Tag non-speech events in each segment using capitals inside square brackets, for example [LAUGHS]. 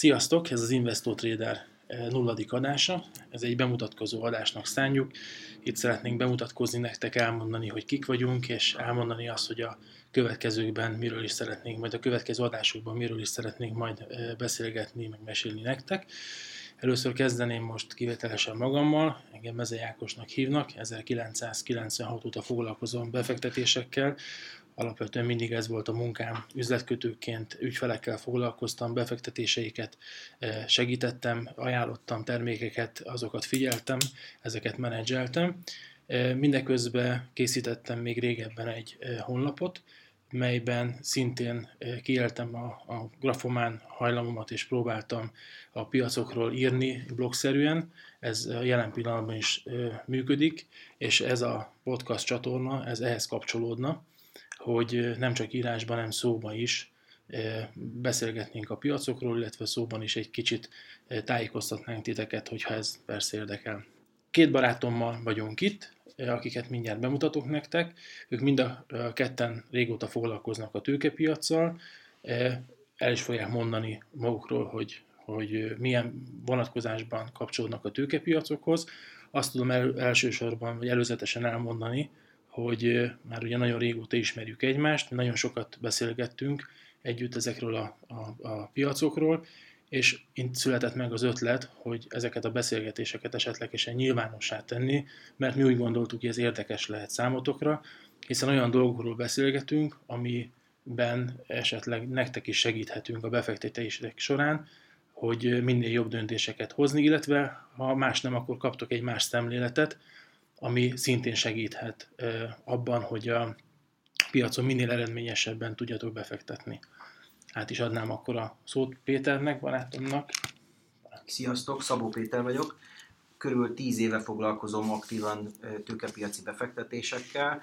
Sziasztok, ez az Investor Trader nulladik adása. Ez egy bemutatkozó adásnak szánjuk. Itt szeretnénk bemutatkozni nektek, elmondani, hogy kik vagyunk, és elmondani azt, hogy a következőkben miről is szeretnénk, majd a következő adásokban miről is szeretnénk majd beszélgetni, meg mesélni nektek. Először kezdeném most kivételesen magammal, engem Meze Ákosnak hívnak, 1996 óta foglalkozom befektetésekkel, alapvetően mindig ez volt a munkám, üzletkötőként ügyfelekkel foglalkoztam, befektetéseiket eh, segítettem, ajánlottam termékeket, azokat figyeltem, ezeket menedzseltem. Eh, mindeközben készítettem még régebben egy eh, honlapot, melyben szintén kiéltem a, a grafomán hajlamomat, és próbáltam a piacokról írni blogszerűen. Ez jelen pillanatban is működik, és ez a podcast csatorna, ez ehhez kapcsolódna hogy nem csak írásban, hanem szóban is beszélgetnénk a piacokról, illetve szóban is egy kicsit tájékoztatnánk titeket, hogyha ez persze érdekel. Két barátommal vagyunk itt, akiket mindjárt bemutatok nektek. Ők mind a ketten régóta foglalkoznak a tőkepiacsal. El is fogják mondani magukról, hogy, hogy milyen vonatkozásban kapcsolódnak a tőkepiacokhoz. Azt tudom el, elsősorban, vagy előzetesen elmondani, hogy már ugye nagyon régóta ismerjük egymást, nagyon sokat beszélgettünk együtt ezekről a, a, a piacokról, és itt született meg az ötlet, hogy ezeket a beszélgetéseket esetlegesen nyilvánossá tenni, mert mi úgy gondoltuk, hogy ez érdekes lehet számotokra, hiszen olyan dolgokról beszélgetünk, amiben esetleg nektek is segíthetünk a befektetések során, hogy minél jobb döntéseket hozni, illetve ha más nem, akkor kaptok egy más szemléletet, ami szintén segíthet abban, hogy a piacon minél eredményesebben tudjatok befektetni. Hát is adnám akkor a szót Péternek, barátomnak. Sziasztok, Szabó Péter vagyok. Körülbelül 10 éve foglalkozom aktívan tőkepiaci befektetésekkel.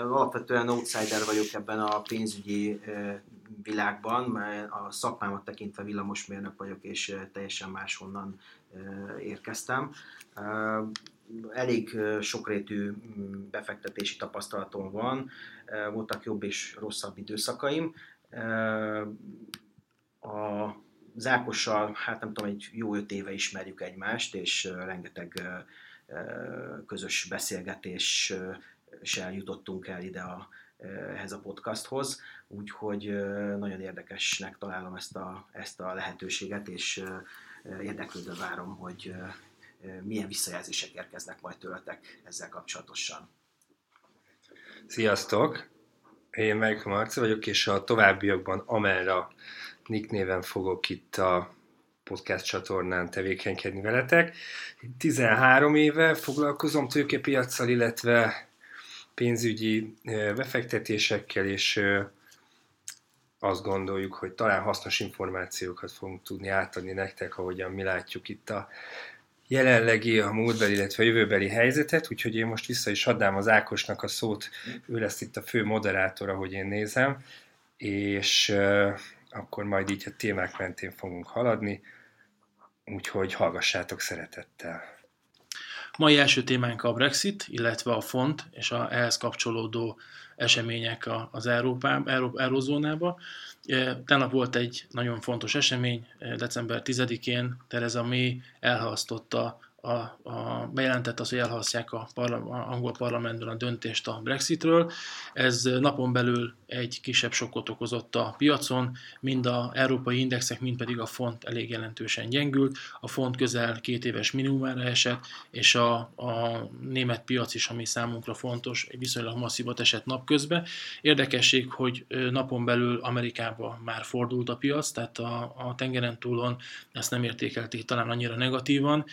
Alapvetően outsider vagyok ebben a pénzügyi világban, mert a szakmámat tekintve villamosmérnök vagyok, és teljesen máshonnan érkeztem elég sokrétű mm, befektetési tapasztalatom van, voltak jobb és rosszabb időszakaim. A Zákossal, hát nem tudom, egy jó öt éve ismerjük egymást, és rengeteg közös beszélgetéssel jutottunk el ide a, ehhez a podcasthoz, úgyhogy nagyon érdekesnek találom ezt a, ezt a lehetőséget, és érdeklődve várom, hogy milyen visszajelzések érkeznek majd tőletek ezzel kapcsolatosan. Sziasztok! Én meg Marci vagyok, és a továbbiakban Amelra Nick néven fogok itt a podcast csatornán tevékenykedni veletek. 13 éve foglalkozom tőkepiacsal, illetve pénzügyi befektetésekkel, és azt gondoljuk, hogy talán hasznos információkat fogunk tudni átadni nektek, ahogyan mi látjuk itt a jelenlegi, a múltbeli, illetve a jövőbeli helyzetet, úgyhogy én most vissza is adnám az Ákosnak a szót, ő lesz itt a fő moderátor, ahogy én nézem, és akkor majd így a témák mentén fogunk haladni, úgyhogy hallgassátok szeretettel. Mai első témánk a Brexit, illetve a font és a ehhez kapcsolódó események az Európá, Euró, Eurózónába. Tegnap volt egy nagyon fontos esemény, december 10-én Tereza May elhalasztotta a, a, bejelentett az, hogy elhasztják a, parla, angol parlamentben a döntést a Brexitről. Ez napon belül egy kisebb sokkot okozott a piacon, mind a európai indexek, mind pedig a font elég jelentősen gyengült. A font közel két éves minimumára esett, és a, a német piac is, ami számunkra fontos, egy viszonylag masszívat esett napközben. Érdekesség, hogy napon belül Amerikába már fordult a piac, tehát a, a tengeren túlon ezt nem értékelték talán annyira negatívan,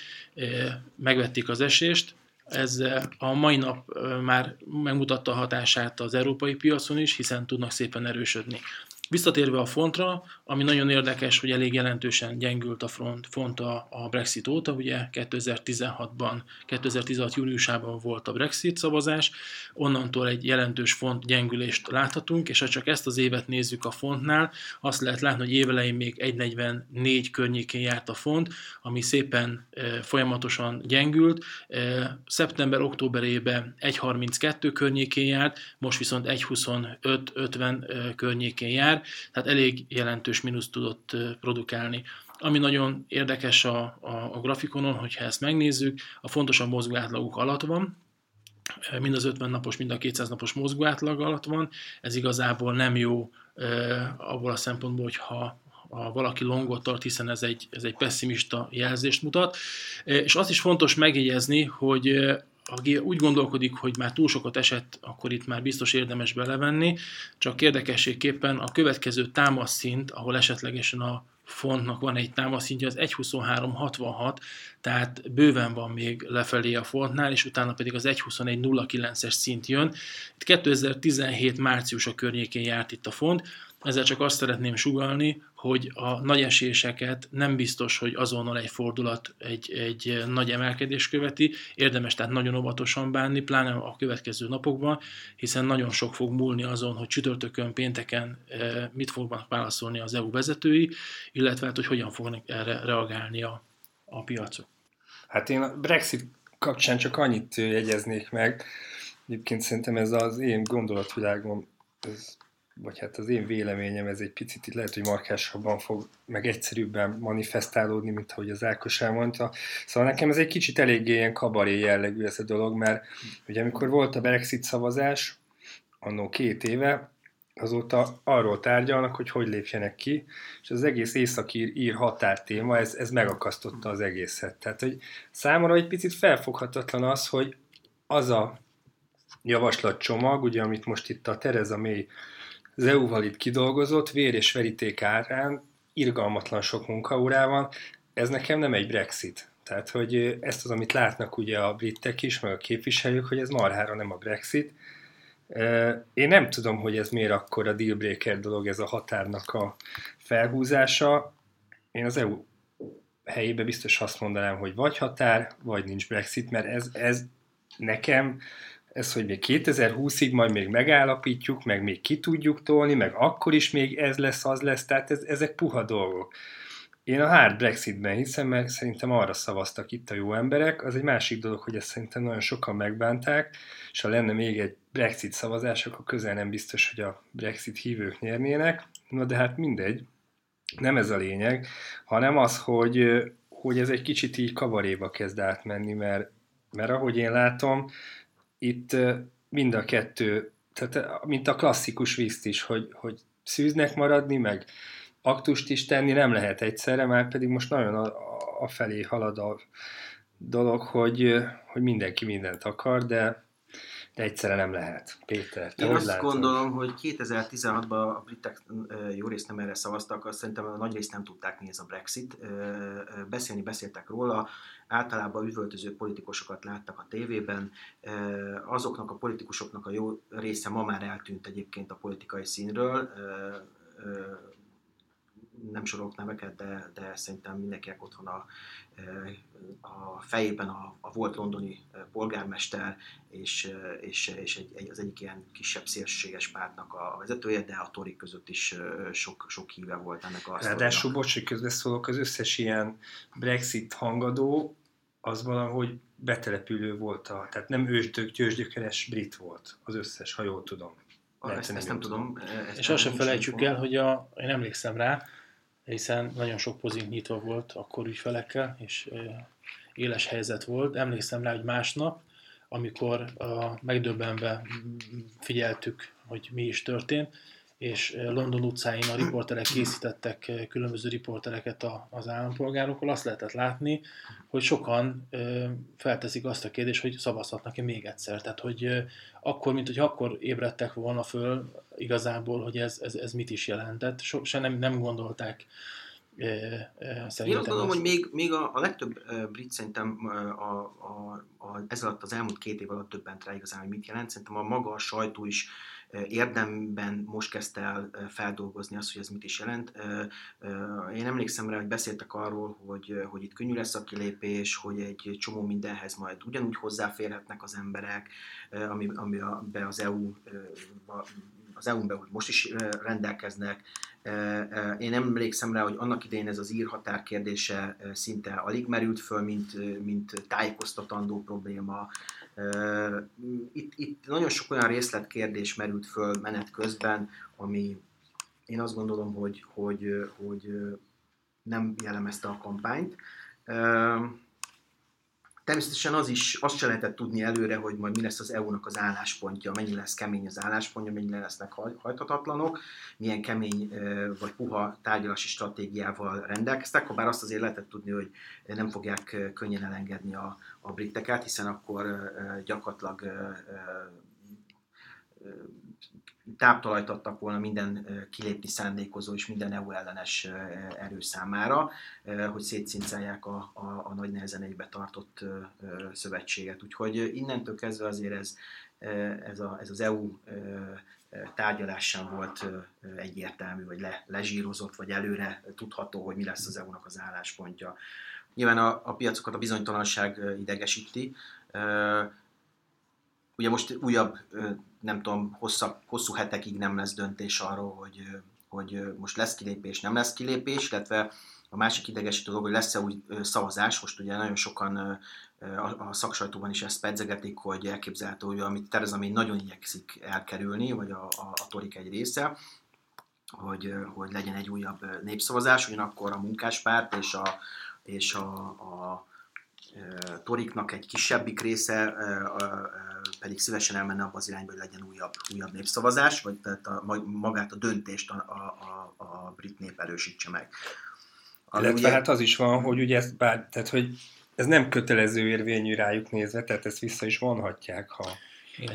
megvették az esést, ez a mai nap már megmutatta a hatását az európai piacon is, hiszen tudnak szépen erősödni. Visszatérve a fontra, ami nagyon érdekes, hogy elég jelentősen gyengült a front, font a, a Brexit óta, ugye 2016-ban, 2016 júniusában volt a Brexit szavazás, onnantól egy jelentős font gyengülést láthatunk, és ha csak ezt az évet nézzük a fontnál, azt lehet látni, hogy évelején még 1,44 környékén járt a font, ami szépen e, folyamatosan gyengült. E, Szeptember-októberében 1,32 környékén járt, most viszont 1,25-50 e, környékén jár, tehát elég jelentős mínusz tudott produkálni. Ami nagyon érdekes a, a, a grafikonon, hogyha ezt megnézzük, a fontosabb mozgó átlagok alatt van, mind az 50 napos, mind a 200 napos mozgó átlag alatt van. Ez igazából nem jó abból a szempontból, hogy ha, ha valaki longot tart, hiszen ez egy, ez egy pessimista jelzést mutat. És azt is fontos megjegyezni, hogy aki úgy gondolkodik, hogy már túl sokat esett, akkor itt már biztos érdemes belevenni, csak érdekességképpen a következő támaszszint, ahol esetlegesen a fontnak van egy támaszintja, az 1.23.66, tehát bőven van még lefelé a fontnál, és utána pedig az 1.21.09-es szint jön. Itt 2017 március a környékén járt itt a font, ezzel csak azt szeretném sugalni, hogy a nagy eséseket nem biztos, hogy azonnal egy fordulat egy, egy nagy emelkedés követi, érdemes tehát nagyon óvatosan bánni, pláne a következő napokban, hiszen nagyon sok fog múlni azon, hogy csütörtökön, pénteken eh, mit fognak válaszolni az EU vezetői, illetve hát, hogy hogyan fognak erre reagálni a, a piacok. Hát én a Brexit kapcsán csak annyit jegyeznék meg, egyébként szerintem ez az én gondolatvilágom, ez vagy hát az én véleményem, ez egy picit itt lehet, hogy markásabban fog, meg egyszerűbben manifestálódni, mint ahogy az Ákos elmondta. Szóval nekem ez egy kicsit eléggé ilyen kabaré jellegű ez a dolog, mert ugye amikor volt a Brexit szavazás, annó két éve, azóta arról tárgyalnak, hogy hogy lépjenek ki, és az egész északír ír határtéma, ez, ez megakasztotta az egészet. Tehát, hogy számomra egy picit felfoghatatlan az, hogy az a javaslatcsomag, ugye, amit most itt a Tereza May az EU-val itt kidolgozott, vér és veríték árán, irgalmatlan sok munkaórával, ez nekem nem egy Brexit. Tehát, hogy ezt az, amit látnak ugye a britek is, meg a képviselők, hogy ez marhára nem a Brexit. Én nem tudom, hogy ez miért akkor a dealbreaker dolog, ez a határnak a felhúzása. Én az EU helyébe biztos azt mondanám, hogy vagy határ, vagy nincs Brexit, mert ez, ez nekem ez, hogy még 2020-ig majd még megállapítjuk, meg még ki tudjuk tolni, meg akkor is még ez lesz, az lesz, tehát ez, ezek puha dolgok. Én a hard Brexitben hiszem, mert szerintem arra szavaztak itt a jó emberek. Az egy másik dolog, hogy ezt szerintem nagyon sokan megbánták, és ha lenne még egy Brexit szavazás, akkor közel nem biztos, hogy a Brexit hívők nyernének. Na de hát mindegy, nem ez a lényeg, hanem az, hogy, hogy ez egy kicsit így kavaréba kezd átmenni, mert, mert ahogy én látom, itt mind a kettő, tehát mint a klasszikus vízt is, hogy, hogy szűznek maradni, meg aktust is tenni nem lehet egyszerre, már pedig most nagyon a, a felé halad a dolog, hogy, hogy mindenki mindent akar, de de egyszerre nem lehet. Péter, te Én azt látod? gondolom, hogy 2016-ban a britek jó részt nem erre szavaztak, azt szerintem a nagy részt nem tudták mi ez a Brexit. Beszélni beszéltek róla, általában üvöltöző politikusokat láttak a tévében. Azoknak a politikusoknak a jó része ma már eltűnt egyébként a politikai színről nem sorolok neveket, de, de szerintem mindenkinek ott van a, a fejében a, a volt londoni polgármester, és, és, és egy, egy, az egyik ilyen kisebb szélsőséges pártnak a vezetője, de a Tory között is sok, sok híve volt ennek a Ráadásul, bocs, hogy közbeszólok, az összes ilyen Brexit hangadó, az valahogy betelepülő volt, a, tehát nem ősdök, győzsgyökeres brit volt az összes, ha jól tudom. Lehet, ezt, ezt nem tudom. tudom. Ezt és azt sem felejtsük el, hogy a, én emlékszem rá, hiszen nagyon sok pozink nyitva volt akkor ügyfelekkel, és éles helyzet volt. Emlékszem rá, hogy másnap, amikor a megdöbbenve figyeltük, hogy mi is történt, és London utcáin a riporterek készítettek különböző riportereket az állampolgárokról, azt lehetett látni, hogy sokan felteszik azt a kérdést, hogy szavazhatnak-e még egyszer. Tehát, hogy akkor, mint hogy akkor ébredtek volna föl igazából, hogy ez, ez, ez mit is jelentett. So, se nem, nem gondolták Szerintem Én azt gondolom, hogy még, még a, a legtöbb brit szerintem a, a, a, ez alatt az elmúlt két év alatt többent rá igazán, hogy mit jelent. Szerintem a maga a sajtó is érdemben most kezdte el feldolgozni azt, hogy ez mit is jelent. Én emlékszem rá, hogy beszéltek arról, hogy, hogy itt könnyű lesz a kilépés, hogy egy csomó mindenhez majd ugyanúgy hozzáférhetnek az emberek, ami, ami a, be az EU az EU-n belül most is rendelkeznek. Én emlékszem rá, hogy annak idején ez az írhatár kérdése szinte alig merült föl, mint, mint tájékoztatandó probléma. Itt, itt nagyon sok olyan részletkérdés merült föl menet közben, ami én azt gondolom, hogy, hogy, hogy nem jellemezte a kampányt. Természetesen az is, azt se lehetett tudni előre, hogy majd mi lesz az EU-nak az álláspontja, mennyi lesz kemény az álláspontja, mennyire lesznek hajthatatlanok, milyen kemény vagy puha tárgyalási stratégiával rendelkeztek, ha bár azt azért lehetett tudni, hogy nem fogják könnyen elengedni a, a briteket, hiszen akkor gyakorlatilag táptalajt adtak volna minden kilépni szándékozó és minden EU ellenes erő számára, hogy szétszincálják a, a, a nagy nehezen egybe tartott szövetséget. Úgyhogy innentől kezdve azért ez, ez, a, ez az EU tárgyalás volt egyértelmű, vagy le, lezsírozott, vagy előre tudható, hogy mi lesz az EU-nak az álláspontja. Nyilván a, a piacokat a bizonytalanság idegesíti, Ugye most újabb, nem tudom, hosszabb, hosszú hetekig nem lesz döntés arról, hogy, hogy most lesz kilépés, nem lesz kilépés, illetve a másik idegesítő dolog, hogy lesz-e új szavazás, most ugye nagyon sokan a szaksajtóban is ezt pedzegetik, hogy elképzelhető, hogy amit Tereza még nagyon igyekszik elkerülni, vagy a, a, a torik egy része, hogy, hogy legyen egy újabb népszavazás, ugyanakkor a munkáspárt és a, és a, a toriknak egy kisebbik része pedig szívesen elmenne abba az irányba, hogy legyen újabb, újabb népszavazás, vagy tehát a, magát a döntést a, a, a, brit nép erősítse meg. Ami Illetve ugye... hát az is van, hogy ugye ez, bár, tehát, hogy ez nem kötelező érvényű rájuk nézve, tehát ezt vissza is vonhatják, ha...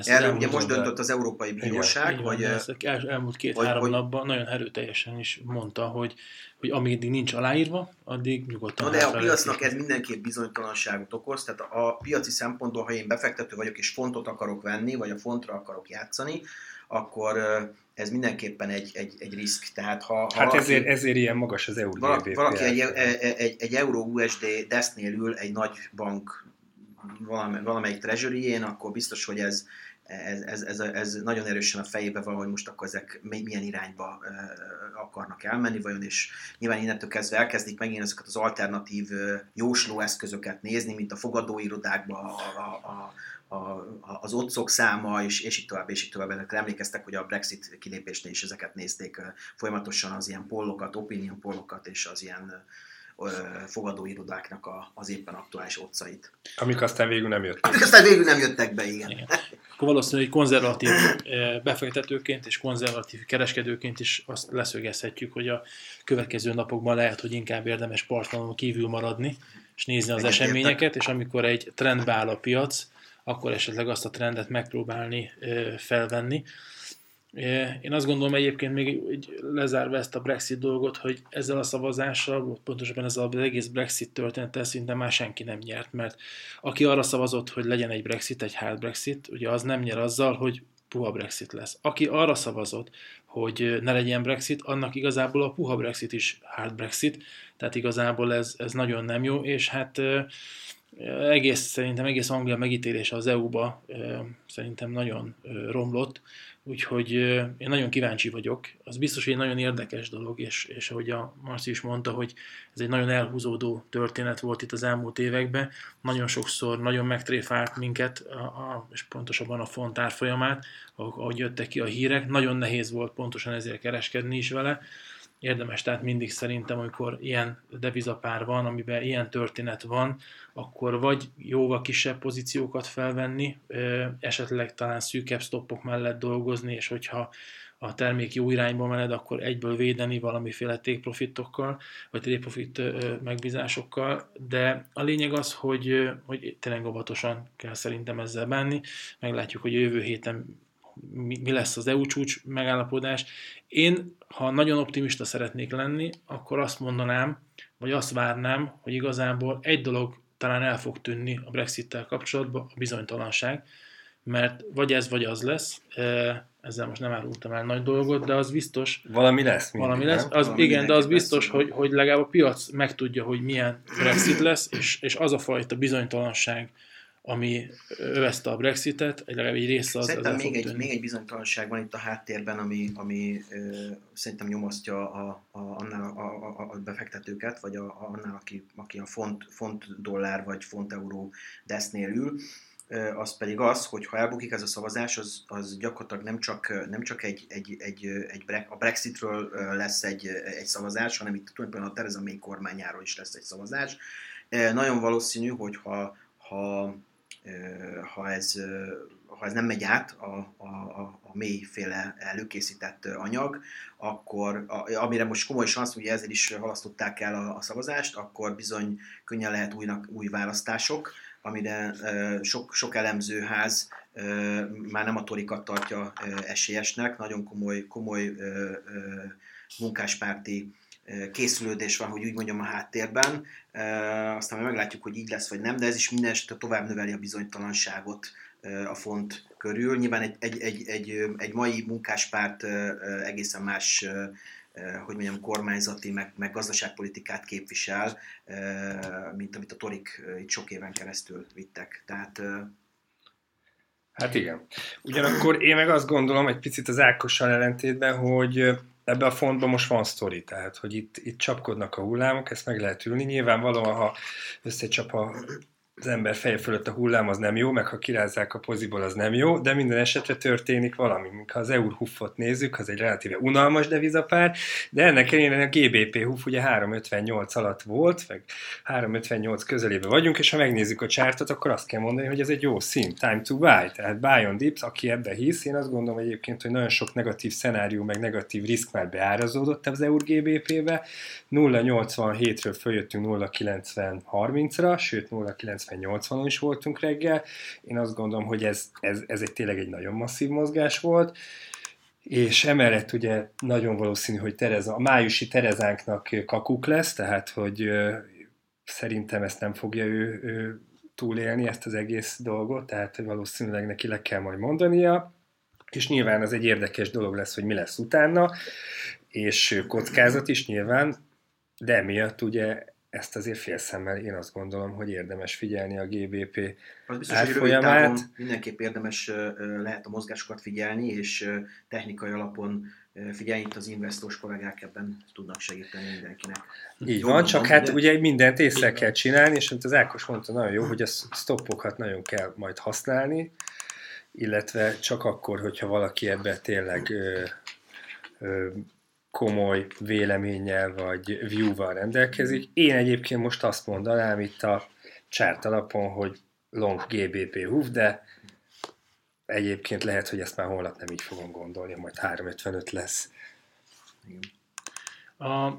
Erről ugye most döntött az Európai Bíróság, Igen, hogy... Ez el, elmúlt két-három napban nagyon erőteljesen is mondta, hogy, hogy amíg nincs aláírva, addig nyugodtan... Na de a piacnak ez mindenképp bizonytalanságot okoz, tehát a piaci szempontból, ha én befektető vagyok és fontot akarok venni, vagy a fontra akarok játszani, akkor ez mindenképpen egy, egy, egy risk. Tehát ha, ha hát valaki, ezért, ezért ilyen magas az euró. Valaki, valaki egy, egy, egy, egy euró USD desznél ül egy nagy bank valamelyik treasury akkor biztos, hogy ez, ez, ez, ez, ez nagyon erősen a fejébe van, hogy most akkor ezek milyen irányba akarnak elmenni, vajon, és nyilván innentől kezdve elkezdik megint ezeket az alternatív jósló eszközöket nézni, mint a fogadóirodákban a, a, a, a, az otcok száma, és, és így tovább, és így tovább. Ezekre emlékeztek, hogy a Brexit kilépésnél is ezeket nézték folyamatosan, az ilyen pollokat, opinion pollokat, és az ilyen fogadóirodáknak a, az éppen aktuális otcait. Amik aztán végül nem jöttek. Amik aztán végül nem jöttek be, igen. igen. Akkor valószínűleg konzervatív befektetőként és konzervatív kereskedőként is azt leszögezhetjük, hogy a következő napokban lehet, hogy inkább érdemes partneron kívül maradni, és nézni az eseményeket, és amikor egy trendbe áll a piac, akkor esetleg azt a trendet megpróbálni felvenni. Én azt gondolom egyébként még így lezárva ezt a Brexit dolgot, hogy ezzel a szavazással, pontosabban ezzel az egész Brexit történettel szinte már senki nem nyert, mert aki arra szavazott, hogy legyen egy Brexit, egy hard Brexit, ugye az nem nyer azzal, hogy puha Brexit lesz. Aki arra szavazott, hogy ne legyen Brexit, annak igazából a puha Brexit is hard Brexit, tehát igazából ez, ez nagyon nem jó, és hát egész, szerintem egész Anglia megítélése az EU-ba szerintem nagyon romlott, Úgyhogy én nagyon kíváncsi vagyok. Az biztos, hogy egy nagyon érdekes dolog, és, és ahogy a Marci is mondta, hogy ez egy nagyon elhúzódó történet volt itt az elmúlt években. Nagyon sokszor nagyon megtréfált minket, a, a, és pontosabban a font árfolyamát, ahogy jöttek ki a hírek. Nagyon nehéz volt pontosan ezért kereskedni is vele. Érdemes tehát mindig szerintem, amikor ilyen devizapár van, amiben ilyen történet van, akkor vagy jóval kisebb pozíciókat felvenni, esetleg talán szűkebb stoppok mellett dolgozni, és hogyha a termék jó irányba mened, akkor egyből védeni valamiféle take-profitokkal, vagy take-profit megbízásokkal, de a lényeg az, hogy, hogy tényleg óvatosan kell szerintem ezzel bánni. Meglátjuk, hogy jövő héten mi, lesz az EU csúcs megállapodás. Én, ha nagyon optimista szeretnék lenni, akkor azt mondanám, vagy azt várnám, hogy igazából egy dolog talán el fog tűnni a Brexit-tel kapcsolatban, a bizonytalanság, mert vagy ez, vagy az lesz, ezzel most nem árultam el nagy dolgot, de az biztos... Valami lesz. Mindig, valami lesz. Az, valami igen, de az biztos, hogy, hogy legalább a piac megtudja, hogy milyen Brexit lesz, és, és az a fajta bizonytalanság, ami övezte a Brexitet, legalább egy része az Szerintem még egy, még egy bizonytalanság van itt a háttérben, ami, ami ö, szerintem nyomasztja a, a, annál a, a, a befektetőket, vagy a, a, annál, aki, aki a font, font dollár vagy font euró desznél ül. az pedig az, hogy ha elbukik ez a szavazás, az, az gyakorlatilag nem csak, nem csak egy, egy, egy, egy a Brexitről lesz egy, egy szavazás, hanem itt tulajdonképpen a Theresa May kormányáról is lesz egy szavazás. Nagyon valószínű, hogy ha, ha, ha ez ha ez nem megy át a, a, a mélyféle előkészített anyag, akkor, amire most komoly szansz, ugye ezért is halasztották el a, a szavazást, akkor bizony könnyen lehet újnak, új választások, amire sok, sok elemzőház már nem a torikat tartja esélyesnek, nagyon komoly, komoly munkáspárti készülődés van, hogy úgy mondjam a háttérben. Aztán majd meglátjuk, hogy így lesz vagy nem, de ez is minden tovább növeli a bizonytalanságot a font körül. Nyilván egy, egy, egy, egy, egy mai munkáspárt egészen más hogy mondjam, kormányzati, meg, meg gazdaságpolitikát képvisel, mint amit a Torik itt sok éven keresztül vittek. Tehát Hát igen. Ugyanakkor én meg azt gondolom, egy picit az Ákossal ellentétben, hogy ebbe a fontban most van sztori, tehát hogy itt, itt csapkodnak a hullámok, ezt meg lehet ülni. Nyilvánvalóan, ha összecsap a az ember feje fölött a hullám az nem jó, meg ha kirázzák a poziból az nem jó, de minden esetre történik valami. Ha az eur huffot nézzük, az egy relatíve unalmas devizapár, de ennek ellenére a GBP huff ugye 358 alatt volt, meg 358 közelébe vagyunk, és ha megnézzük a csártot, akkor azt kell mondani, hogy ez egy jó szín, time to buy, tehát buy on dips, aki ebbe hisz, én azt gondolom egyébként, hogy nagyon sok negatív szenárió, meg negatív risk már beárazódott az eur GBP-be, 0,87-ről följöttünk 0,90-30-ra, sőt 0,90 70-80-on is voltunk reggel. Én azt gondolom, hogy ez, ez, ez egy tényleg egy nagyon masszív mozgás volt, és emellett ugye nagyon valószínű, hogy Tereza, a májusi Terezánknak kakuk lesz, tehát hogy szerintem ezt nem fogja ő, ő túlélni, ezt az egész dolgot, tehát valószínűleg neki le kell majd mondania, és nyilván az egy érdekes dolog lesz, hogy mi lesz utána, és kockázat is nyilván, de emiatt ugye ezt azért félszemmel én azt gondolom, hogy érdemes figyelni a GBP az biztos, árfolyamát. Hogy mindenképp érdemes lehet a mozgásokat figyelni, és technikai alapon figyelni, itt az investors kollégák ebben tudnak segíteni mindenkinek. Így van, csak hát ugye mindent észre kell csinálni, és amit az Ákos mondta, nagyon jó, hogy a stoppokat nagyon kell majd használni, illetve csak akkor, hogyha valaki ebbe tényleg ö, ö, komoly véleménnyel vagy view-val rendelkezik. Én egyébként most azt mondanám itt a csárt alapon, hogy long GBP húf, de egyébként lehet, hogy ezt már holnap nem így fogom gondolni, majd 355 lesz. A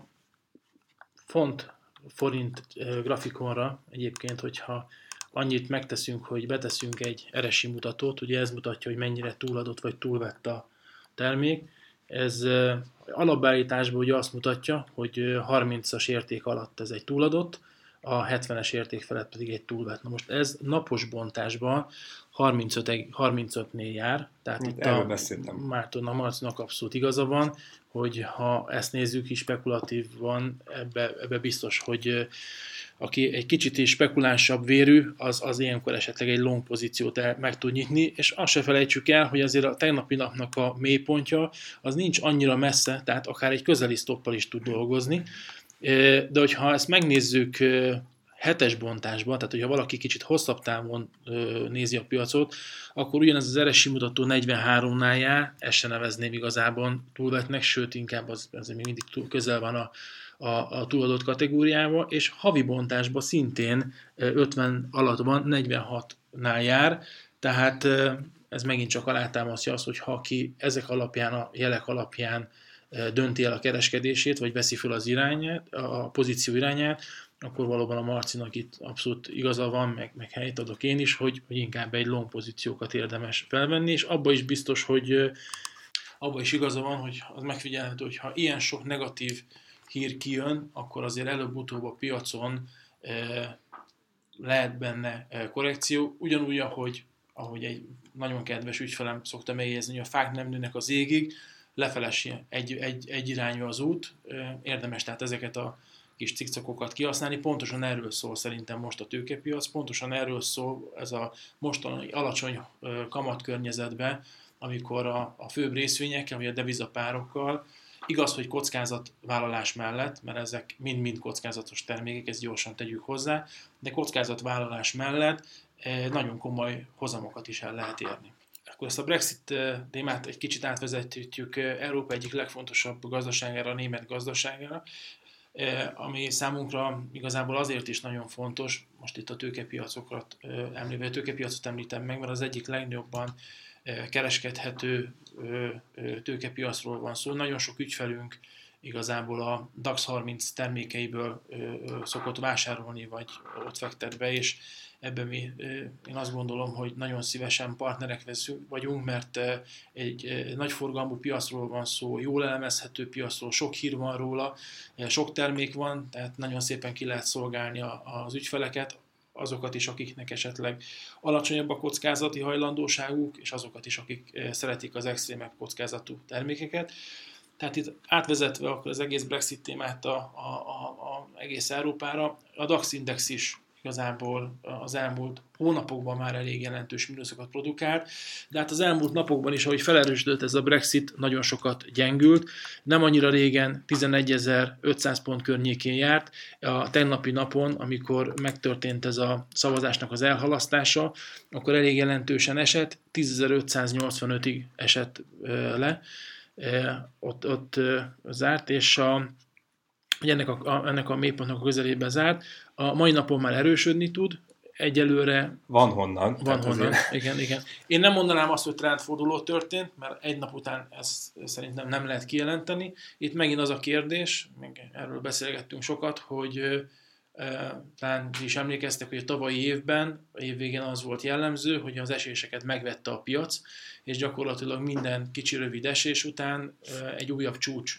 font forint grafikonra egyébként, hogyha annyit megteszünk, hogy beteszünk egy eresi mutatót, ugye ez mutatja, hogy mennyire túladott vagy túlvett a termék, ez alapbeállításban ugye azt mutatja, hogy 30-as érték alatt ez egy túladott, a 70-es érték felett pedig egy túlvett. Na most ez napos bontásban 35, 35-nél jár, tehát itt Erről a beszéltem. Márton a Marcinak abszolút igaza van, hogy ha ezt nézzük is spekulatívan, ebbe, ebbe biztos, hogy aki egy kicsit is spekulánsabb vérű, az, az ilyenkor esetleg egy long pozíciót el, meg tud nyitni, és azt se felejtsük el, hogy azért a tegnapi napnak a mélypontja az nincs annyira messze, tehát akár egy közeli stoppal is tud dolgozni, de hogyha ezt megnézzük hetes bontásban, tehát hogyha valaki kicsit hosszabb távon nézi a piacot, akkor ugyanez az RSI mutató 43-nál jár, ezt se nevezném igazában túlvetnek, sőt inkább az, az még mindig túl közel van a, a, a túladott kategóriába, és havi bontásban szintén 50 alattban 46-nál jár, tehát ez megint csak alátámasztja azt, hogy ha ki ezek alapján, a jelek alapján dönti el a kereskedését, vagy veszi fel az irányát, a pozíció irányát, akkor valóban a Marcinak itt abszolút igaza van, meg, meg helyet adok én is, hogy, hogy inkább egy long pozíciókat érdemes felvenni, és abba is biztos, hogy abba is igaza van, hogy az megfigyelhető, hogy ha ilyen sok negatív hír kijön, akkor azért előbb-utóbb a piacon lehet benne korrekció, ugyanúgy, ahogy, ahogy egy nagyon kedves ügyfelem szokta megjegyezni, hogy a fák nem nőnek az égig, lefelesi egy, egy, egy irányú az út, érdemes tehát ezeket a kis cikcakokat kihasználni. Pontosan erről szól szerintem most a tőkepiac, pontosan erről szól ez a mostani alacsony kamatkörnyezetben, amikor a, a főbb részvényekkel, vagy a devizapárokkal Igaz, hogy kockázatvállalás mellett, mert ezek mind-mind kockázatos termékek, ezt gyorsan tegyük hozzá, de kockázatvállalás mellett nagyon komoly hozamokat is el lehet érni. Akkor ezt a Brexit témát egy kicsit átvezetjük Európa egyik legfontosabb gazdaságára, a német gazdaságára, ami számunkra igazából azért is nagyon fontos, most itt a tőkepiacokat említve, a tőkepiacot említem meg, mert az egyik legjobbban kereskedhető tőkepiacról van szó. Nagyon sok ügyfelünk igazából a DAX 30 termékeiből szokott vásárolni, vagy ott fektet be, és ebben mi, én azt gondolom, hogy nagyon szívesen partnerek veszünk, vagyunk, mert egy nagy forgalmú piacról van szó, jól elemezhető piacról, sok hír van róla, sok termék van, tehát nagyon szépen ki lehet szolgálni az ügyfeleket, azokat is, akiknek esetleg alacsonyabb a kockázati hajlandóságuk, és azokat is, akik szeretik az extrémebb kockázatú termékeket. Tehát itt átvezetve akkor az egész Brexit témát a, a, a, a egész Európára, a DAX index is igazából az elmúlt hónapokban már elég jelentős mínuszokat produkált, de hát az elmúlt napokban is, ahogy felerősödött ez a Brexit, nagyon sokat gyengült. Nem annyira régen 11.500 pont környékén járt, a tegnapi napon, amikor megtörtént ez a szavazásnak az elhalasztása, akkor elég jelentősen esett, 10.585-ig esett le, ott, ott zárt, és a, ennek a, ennek a mélypontnak a közelében zárt. A mai napon már erősödni tud, egyelőre... Van honnan. Van honnan, azért. igen, igen. Én nem mondanám azt, hogy trendforduló történt, mert egy nap után ezt szerintem nem lehet kijelenteni. Itt megint az a kérdés, még erről beszélgettünk sokat, hogy talán is emlékeztek, hogy a tavalyi évben, a év végén az volt jellemző, hogy az eséseket megvette a piac, és gyakorlatilag minden kicsi rövid esés után egy újabb csúcs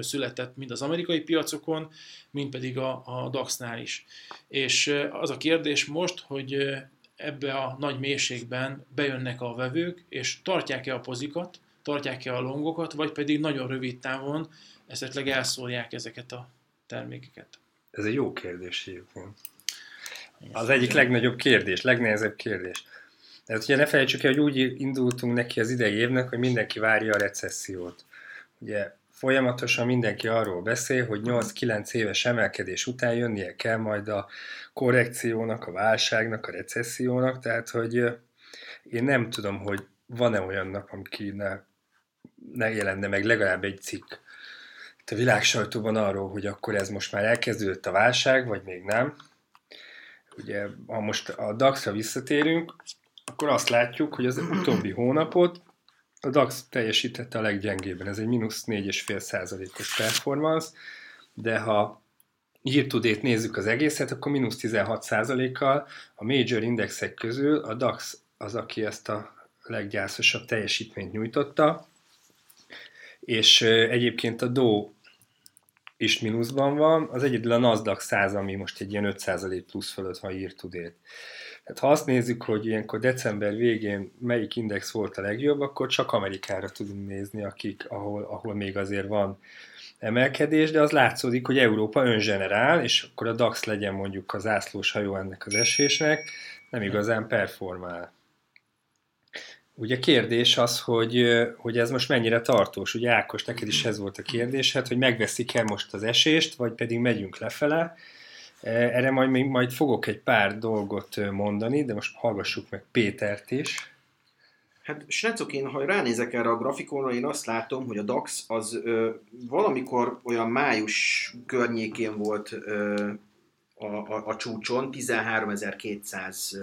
született mind az amerikai piacokon, mind pedig a, a DAX-nál is. És az a kérdés most, hogy ebbe a nagy mélységben bejönnek a vevők, és tartják-e a pozikat, tartják-e a longokat, vagy pedig nagyon rövid távon esetleg elszórják ezeket a termékeket. Ez egy jó kérdés egyébként. Az egyik legnagyobb kérdés, legnehezebb kérdés. De ugye ne felejtsük el, hogy úgy indultunk neki az idei évnek, hogy mindenki várja a recessziót. Ugye folyamatosan mindenki arról beszél, hogy 8-9 éves emelkedés után jönnie kell majd a korrekciónak, a válságnak, a recessziónak, tehát hogy én nem tudom, hogy van-e olyan nap, amikor ne, ne jelenne meg legalább egy cikk a világ sajtóban arról, hogy akkor ez most már elkezdődött a válság, vagy még nem. Ugye, ha most a DAX-ra visszatérünk, akkor azt látjuk, hogy az utóbbi hónapot a DAX teljesítette a leggyengébben. Ez egy mínusz 4,5 százalékos performance, de ha date nézzük az egészet, akkor mínusz 16 százalékkal a major indexek közül a DAX az, aki ezt a leggyászosabb teljesítményt nyújtotta, és egyébként a Dow is mínuszban van, az egyedül a Nasdaq 100, ami most egy ilyen 5% plusz fölött van year to date. Tehát ha azt nézzük, hogy ilyenkor december végén melyik index volt a legjobb, akkor csak Amerikára tudunk nézni, akik, ahol, ahol még azért van emelkedés, de az látszódik, hogy Európa öngenerál, és akkor a DAX legyen mondjuk az ászlós hajó ennek az esésnek, nem igazán performál. Ugye kérdés az, hogy, hogy ez most mennyire tartós. Ugye Ákos, neked is ez volt a kérdés, hát, hogy megveszik-e most az esést, vagy pedig megyünk lefele. Erre majd, majd fogok egy pár dolgot mondani, de most hallgassuk meg Pétert is. Hát srácok, én ha ránézek erre a grafikonra, én azt látom, hogy a DAX az ö, valamikor olyan május környékén volt ö, a, a, a csúcson, 13.200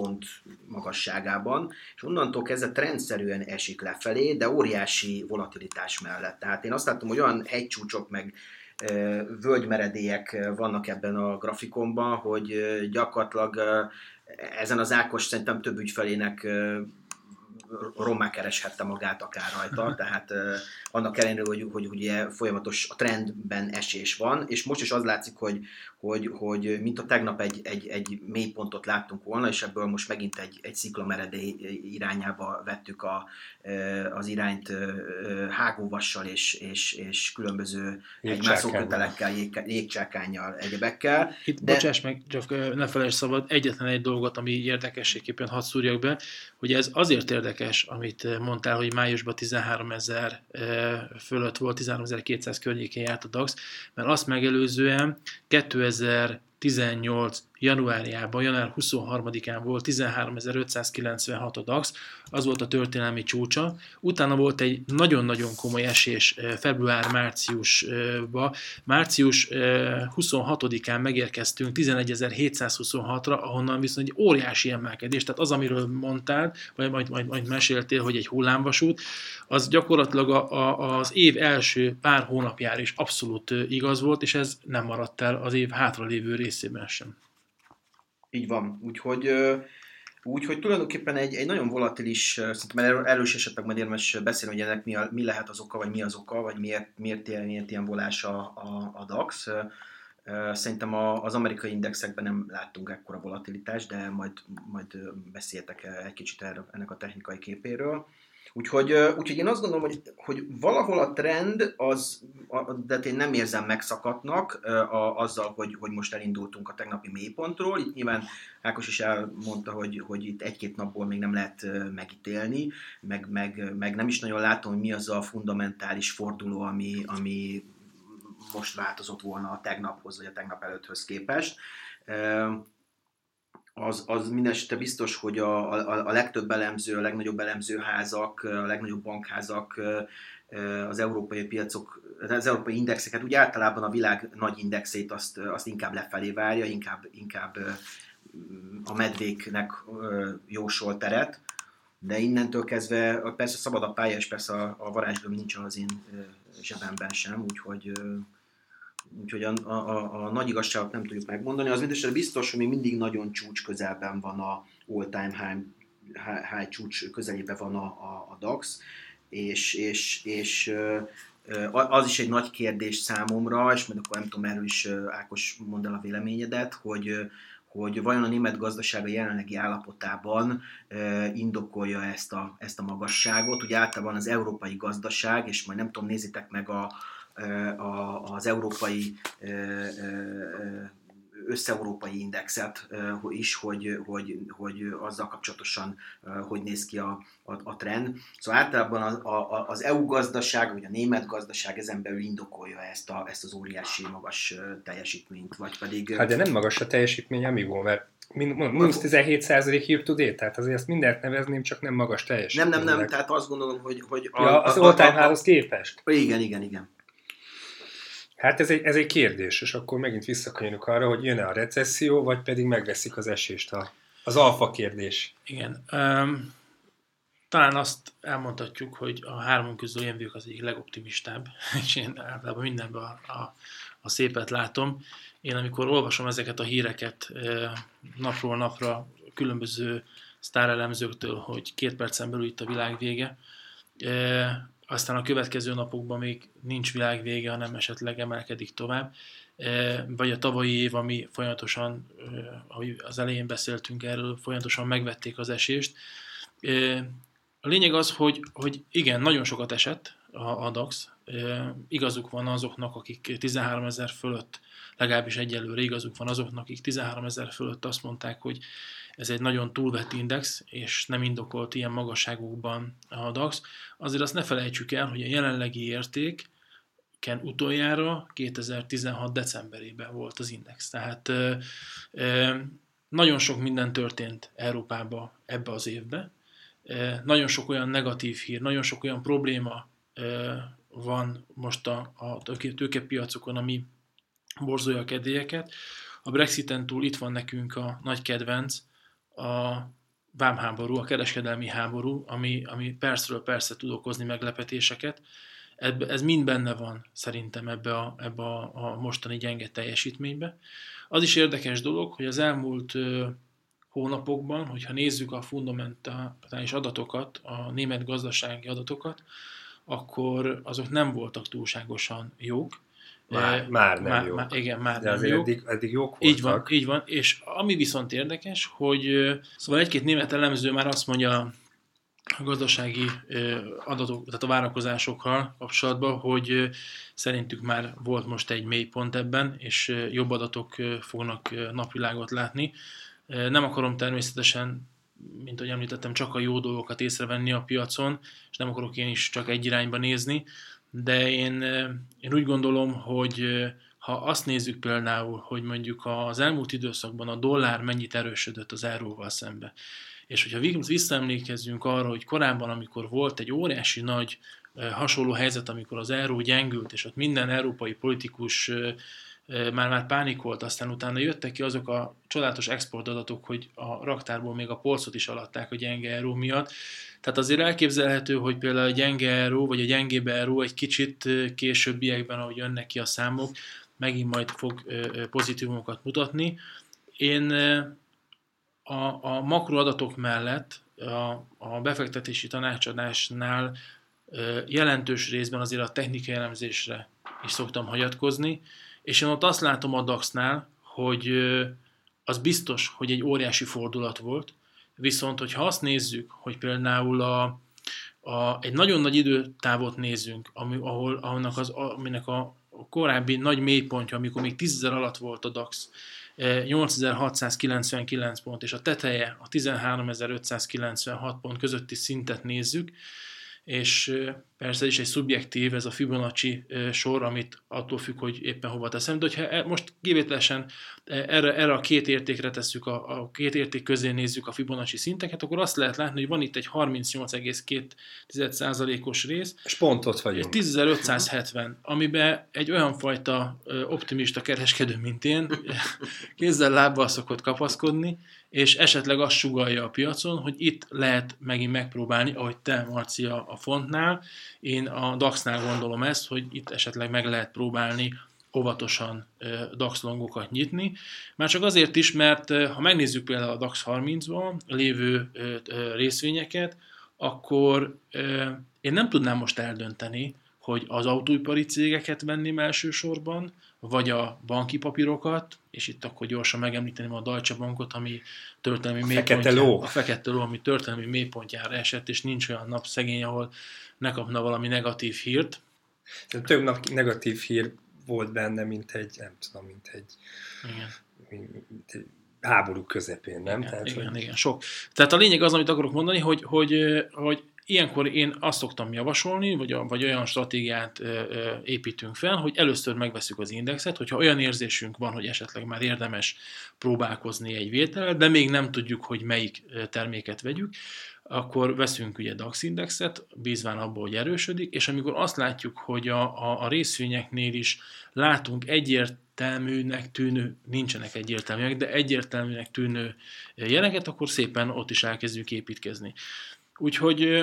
pont magasságában, és onnantól kezdve trendszerűen esik lefelé, de óriási volatilitás mellett. Tehát én azt látom, hogy olyan hegycsúcsok meg völgymeredélyek vannak ebben a grafikonban, hogy gyakorlatilag ezen az Ákos szerintem több ügyfelének rommá kereshette magát akár rajta, tehát annak ellenére, hogy, hogy ugye folyamatos a trendben esés van, és most is az látszik, hogy, hogy, hogy mint a tegnap egy, egy, egy mélypontot láttunk volna, és ebből most megint egy, egy sziklameredély irányába vettük a, az irányt hágóvassal és, és, és különböző egymászókötelekkel, jégcsákányjal, egyebekkel. Itt de... bocsáss meg, csak ne felejtsd szabad egyetlen egy dolgot, ami érdekességképpen hadd szúrjak be, hogy ez azért érdekes, amit mondtál, hogy májusban 13 ezer fölött volt, 13.200 környékén járt a DAX, mert azt megelőzően 2018 januárjában, január 23-án volt 13.596 a DAX, az volt a történelmi csúcsa. Utána volt egy nagyon-nagyon komoly esés február-márciusba. Március 26-án megérkeztünk 11.726-ra, ahonnan viszont egy óriási emelkedés, tehát az, amiről mondtál, vagy majd, majd, majd meséltél, hogy egy hullámvasút, az gyakorlatilag a, a, az év első pár hónapjára is abszolút igaz volt, és ez nem maradt el az év hátralévő részében sem. Így van. Úgyhogy, úgyhogy tulajdonképpen egy, egy nagyon volatilis, szerintem erről, is esetleg majd érdemes beszélni, hogy ennek mi, a, mi lehet az oka, vagy mi az oka, vagy miért, miért, ilyen, miért ilyen volás a, a, a DAX. Szerintem a, az amerikai indexekben nem láttunk ekkora volatilitást, de majd, majd beszéltek egy kicsit erről, ennek a technikai képéről. Úgyhogy, úgyhogy én azt gondolom, hogy, hogy valahol a trend, az, de én nem érzem megszakadnak a, azzal, hogy, hogy most elindultunk a tegnapi mélypontról. Itt nyilván Ákos is elmondta, hogy, hogy itt egy-két napból még nem lehet megítélni, meg, meg, meg nem is nagyon látom, hogy mi az a fundamentális forduló, ami, ami most változott volna a tegnaphoz, vagy a tegnap előtthöz képest az, az mindeste biztos, hogy a, a, a legtöbb elemző, a legnagyobb elemzőházak, a legnagyobb bankházak az európai piacok, az európai indexeket, úgy általában a világ nagy indexét azt, azt inkább lefelé várja, inkább, inkább a medvéknek jósol teret, de innentől kezdve persze szabad a pálya, és persze a, a varázslom nincs az én zsebemben sem, úgyhogy úgyhogy a, a, a nagy igazságot nem tudjuk megmondani. Az mindesetre biztos, hogy még mindig nagyon csúcs közelben van a all-time high, high, csúcs közelében van a, a, a DAX, és, és, és az is egy nagy kérdés számomra, és majd akkor nem tudom, erről is Ákos mond el a véleményedet, hogy, hogy vajon a német gazdaság a jelenlegi állapotában indokolja ezt a, ezt a magasságot. Ugye általában az európai gazdaság, és majd nem tudom, nézitek meg a, az európai összeurópai indexet is, hogy, hogy, hogy azzal kapcsolatosan hogy néz ki a, a, a trend. Szóval általában az, a, az EU gazdaság, vagy a német gazdaság ezen belül indokolja ezt, a, ezt az óriási magas teljesítményt, vagy pedig... Hát de nem magas a teljesítmény, amíg mert mínusz 17 százalék year to date, tehát azért ezt mindent nevezném, csak nem magas teljesítmény. Nem, nem, nem, tehát azt gondolom, hogy... hogy a, ja, az all-time képest? Igen, igen, igen. Hát ez egy, ez egy kérdés, és akkor megint visszakanyarunk arra, hogy jön-e a recesszió, vagy pedig megveszik az esést a, az alfa kérdés. Igen. Um, talán azt elmondhatjuk, hogy a három közül én az egyik legoptimistább, [LAUGHS] és én általában mindenben a, a, a szépet látom. Én amikor olvasom ezeket a híreket napról napra különböző sztárelemzőktől, hogy két percen belül itt a világ vége, aztán a következő napokban még nincs világ vége, hanem esetleg emelkedik tovább. E, vagy a tavalyi év, ami folyamatosan, e, ahogy az elején beszéltünk erről, folyamatosan megvették az esést. E, a lényeg az, hogy, hogy igen, nagyon sokat esett a, a DAX. Igazuk van azoknak, akik 13 ezer fölött, legalábbis egyelőre igazuk van azoknak, akik 13 ezer fölött azt mondták, hogy ez egy nagyon túlvett index, és nem indokolt ilyen magasságokban a DAX, azért azt ne felejtsük el, hogy a jelenlegi érték utoljára 2016. decemberében volt az index. Tehát nagyon sok minden történt Európában ebbe az évbe. Nagyon sok olyan negatív hír, nagyon sok olyan probléma van most a, a tőkepiacokon, ami borzolja a kedélyeket. A Brexiten túl itt van nekünk a nagy kedvenc, a vámháború, a kereskedelmi háború, ami, ami percről persze tud okozni meglepetéseket. Ebbe, ez mind benne van szerintem ebbe, a, ebbe a, a mostani gyenge teljesítménybe. Az is érdekes dolog, hogy az elmúlt ö, hónapokban, hogyha nézzük a fundamentális adatokat, a német gazdasági adatokat, akkor azok nem voltak túlságosan jók. Már, már nem már, jó. Már, igen, már De nem azért jó. eddig, eddig jók voltak. Így van, így van, és ami viszont érdekes, hogy szóval egy-két német elemző már azt mondja a gazdasági adatok, tehát a várakozásokkal kapcsolatban, hogy szerintük már volt most egy mély pont ebben, és jobb adatok fognak napvilágot látni. Nem akarom természetesen mint ahogy említettem, csak a jó dolgokat észrevenni a piacon, és nem akarok én is csak egy irányba nézni, de én, én úgy gondolom, hogy ha azt nézzük például, hogy mondjuk az elmúlt időszakban a dollár mennyit erősödött az euróval szembe, és hogyha visszaemlékezzünk arra, hogy korábban, amikor volt egy óriási nagy hasonló helyzet, amikor az euró gyengült, és ott minden európai politikus már-már pánikolt, aztán utána jöttek ki azok a csodálatos exportadatok, hogy a raktárból még a polcot is alatták a gyenge euró miatt. Tehát azért elképzelhető, hogy például a gyenge euró, vagy a gyengébb euró egy kicsit későbbiekben, ahogy jönnek ki a számok, megint majd fog pozitívumokat mutatni. Én a, a makroadatok mellett a, a befektetési tanácsadásnál jelentős részben azért a technikai elemzésre is szoktam hagyatkozni, és én ott azt látom a DAX-nál, hogy az biztos, hogy egy óriási fordulat volt, viszont hogyha azt nézzük, hogy például a, a, egy nagyon nagy időtávot nézzünk, ami, ahol, annak az, aminek a, a korábbi nagy mélypontja, amikor még 10 alatt volt a DAX, 8699 pont, és a teteje a 13596 pont közötti szintet nézzük, és persze is egy szubjektív, ez a Fibonacci sor, amit attól függ, hogy éppen hova teszem, de hogyha e, most kivételesen erre, erre a két értékre tesszük, a, a két érték közé nézzük a Fibonacci szinteket, akkor azt lehet látni, hogy van itt egy 38,2%-os rész. És pont ott vagyunk. 10.570, amiben egy olyan fajta optimista kereskedő, mint én, [LAUGHS] kézzel lábbal szokott kapaszkodni, és esetleg azt sugalja a piacon, hogy itt lehet megint megpróbálni, ahogy te, Marcia, a fontnál, én a DAX-nál gondolom ezt, hogy itt esetleg meg lehet próbálni óvatosan DAX longokat nyitni. Már csak azért is, mert ha megnézzük például a DAX 30-ban lévő részvényeket, akkor én nem tudnám most eldönteni, hogy az autóipari cégeket venném elsősorban, vagy a banki papírokat, és itt akkor gyorsan megemlíteném a Deutsche Bankot, ami történelmi a fekete ló. a fekete ló, ami történelmi mélypontjára esett, és nincs olyan nap szegény, ahol ne kapna valami negatív hírt. Több negatív hír volt benne, mint egy, nem tudom, mint egy, igen. Mint egy háború közepén, nem? Igen, Tehát, igen, hogy... igen, sok. Tehát a lényeg az, amit akarok mondani, hogy, hogy, hogy ilyenkor én azt szoktam javasolni, vagy, vagy olyan stratégiát építünk fel, hogy először megveszük az indexet, hogyha olyan érzésünk van, hogy esetleg már érdemes próbálkozni egy vétellel, de még nem tudjuk, hogy melyik terméket vegyük, akkor veszünk ugye DAX indexet, bízván abból, hogy erősödik, és amikor azt látjuk, hogy a, a, a részvényeknél is látunk egyértelműnek tűnő, nincsenek egyértelműek, de egyértelműnek tűnő jeleket, akkor szépen ott is elkezdjük építkezni. Úgyhogy,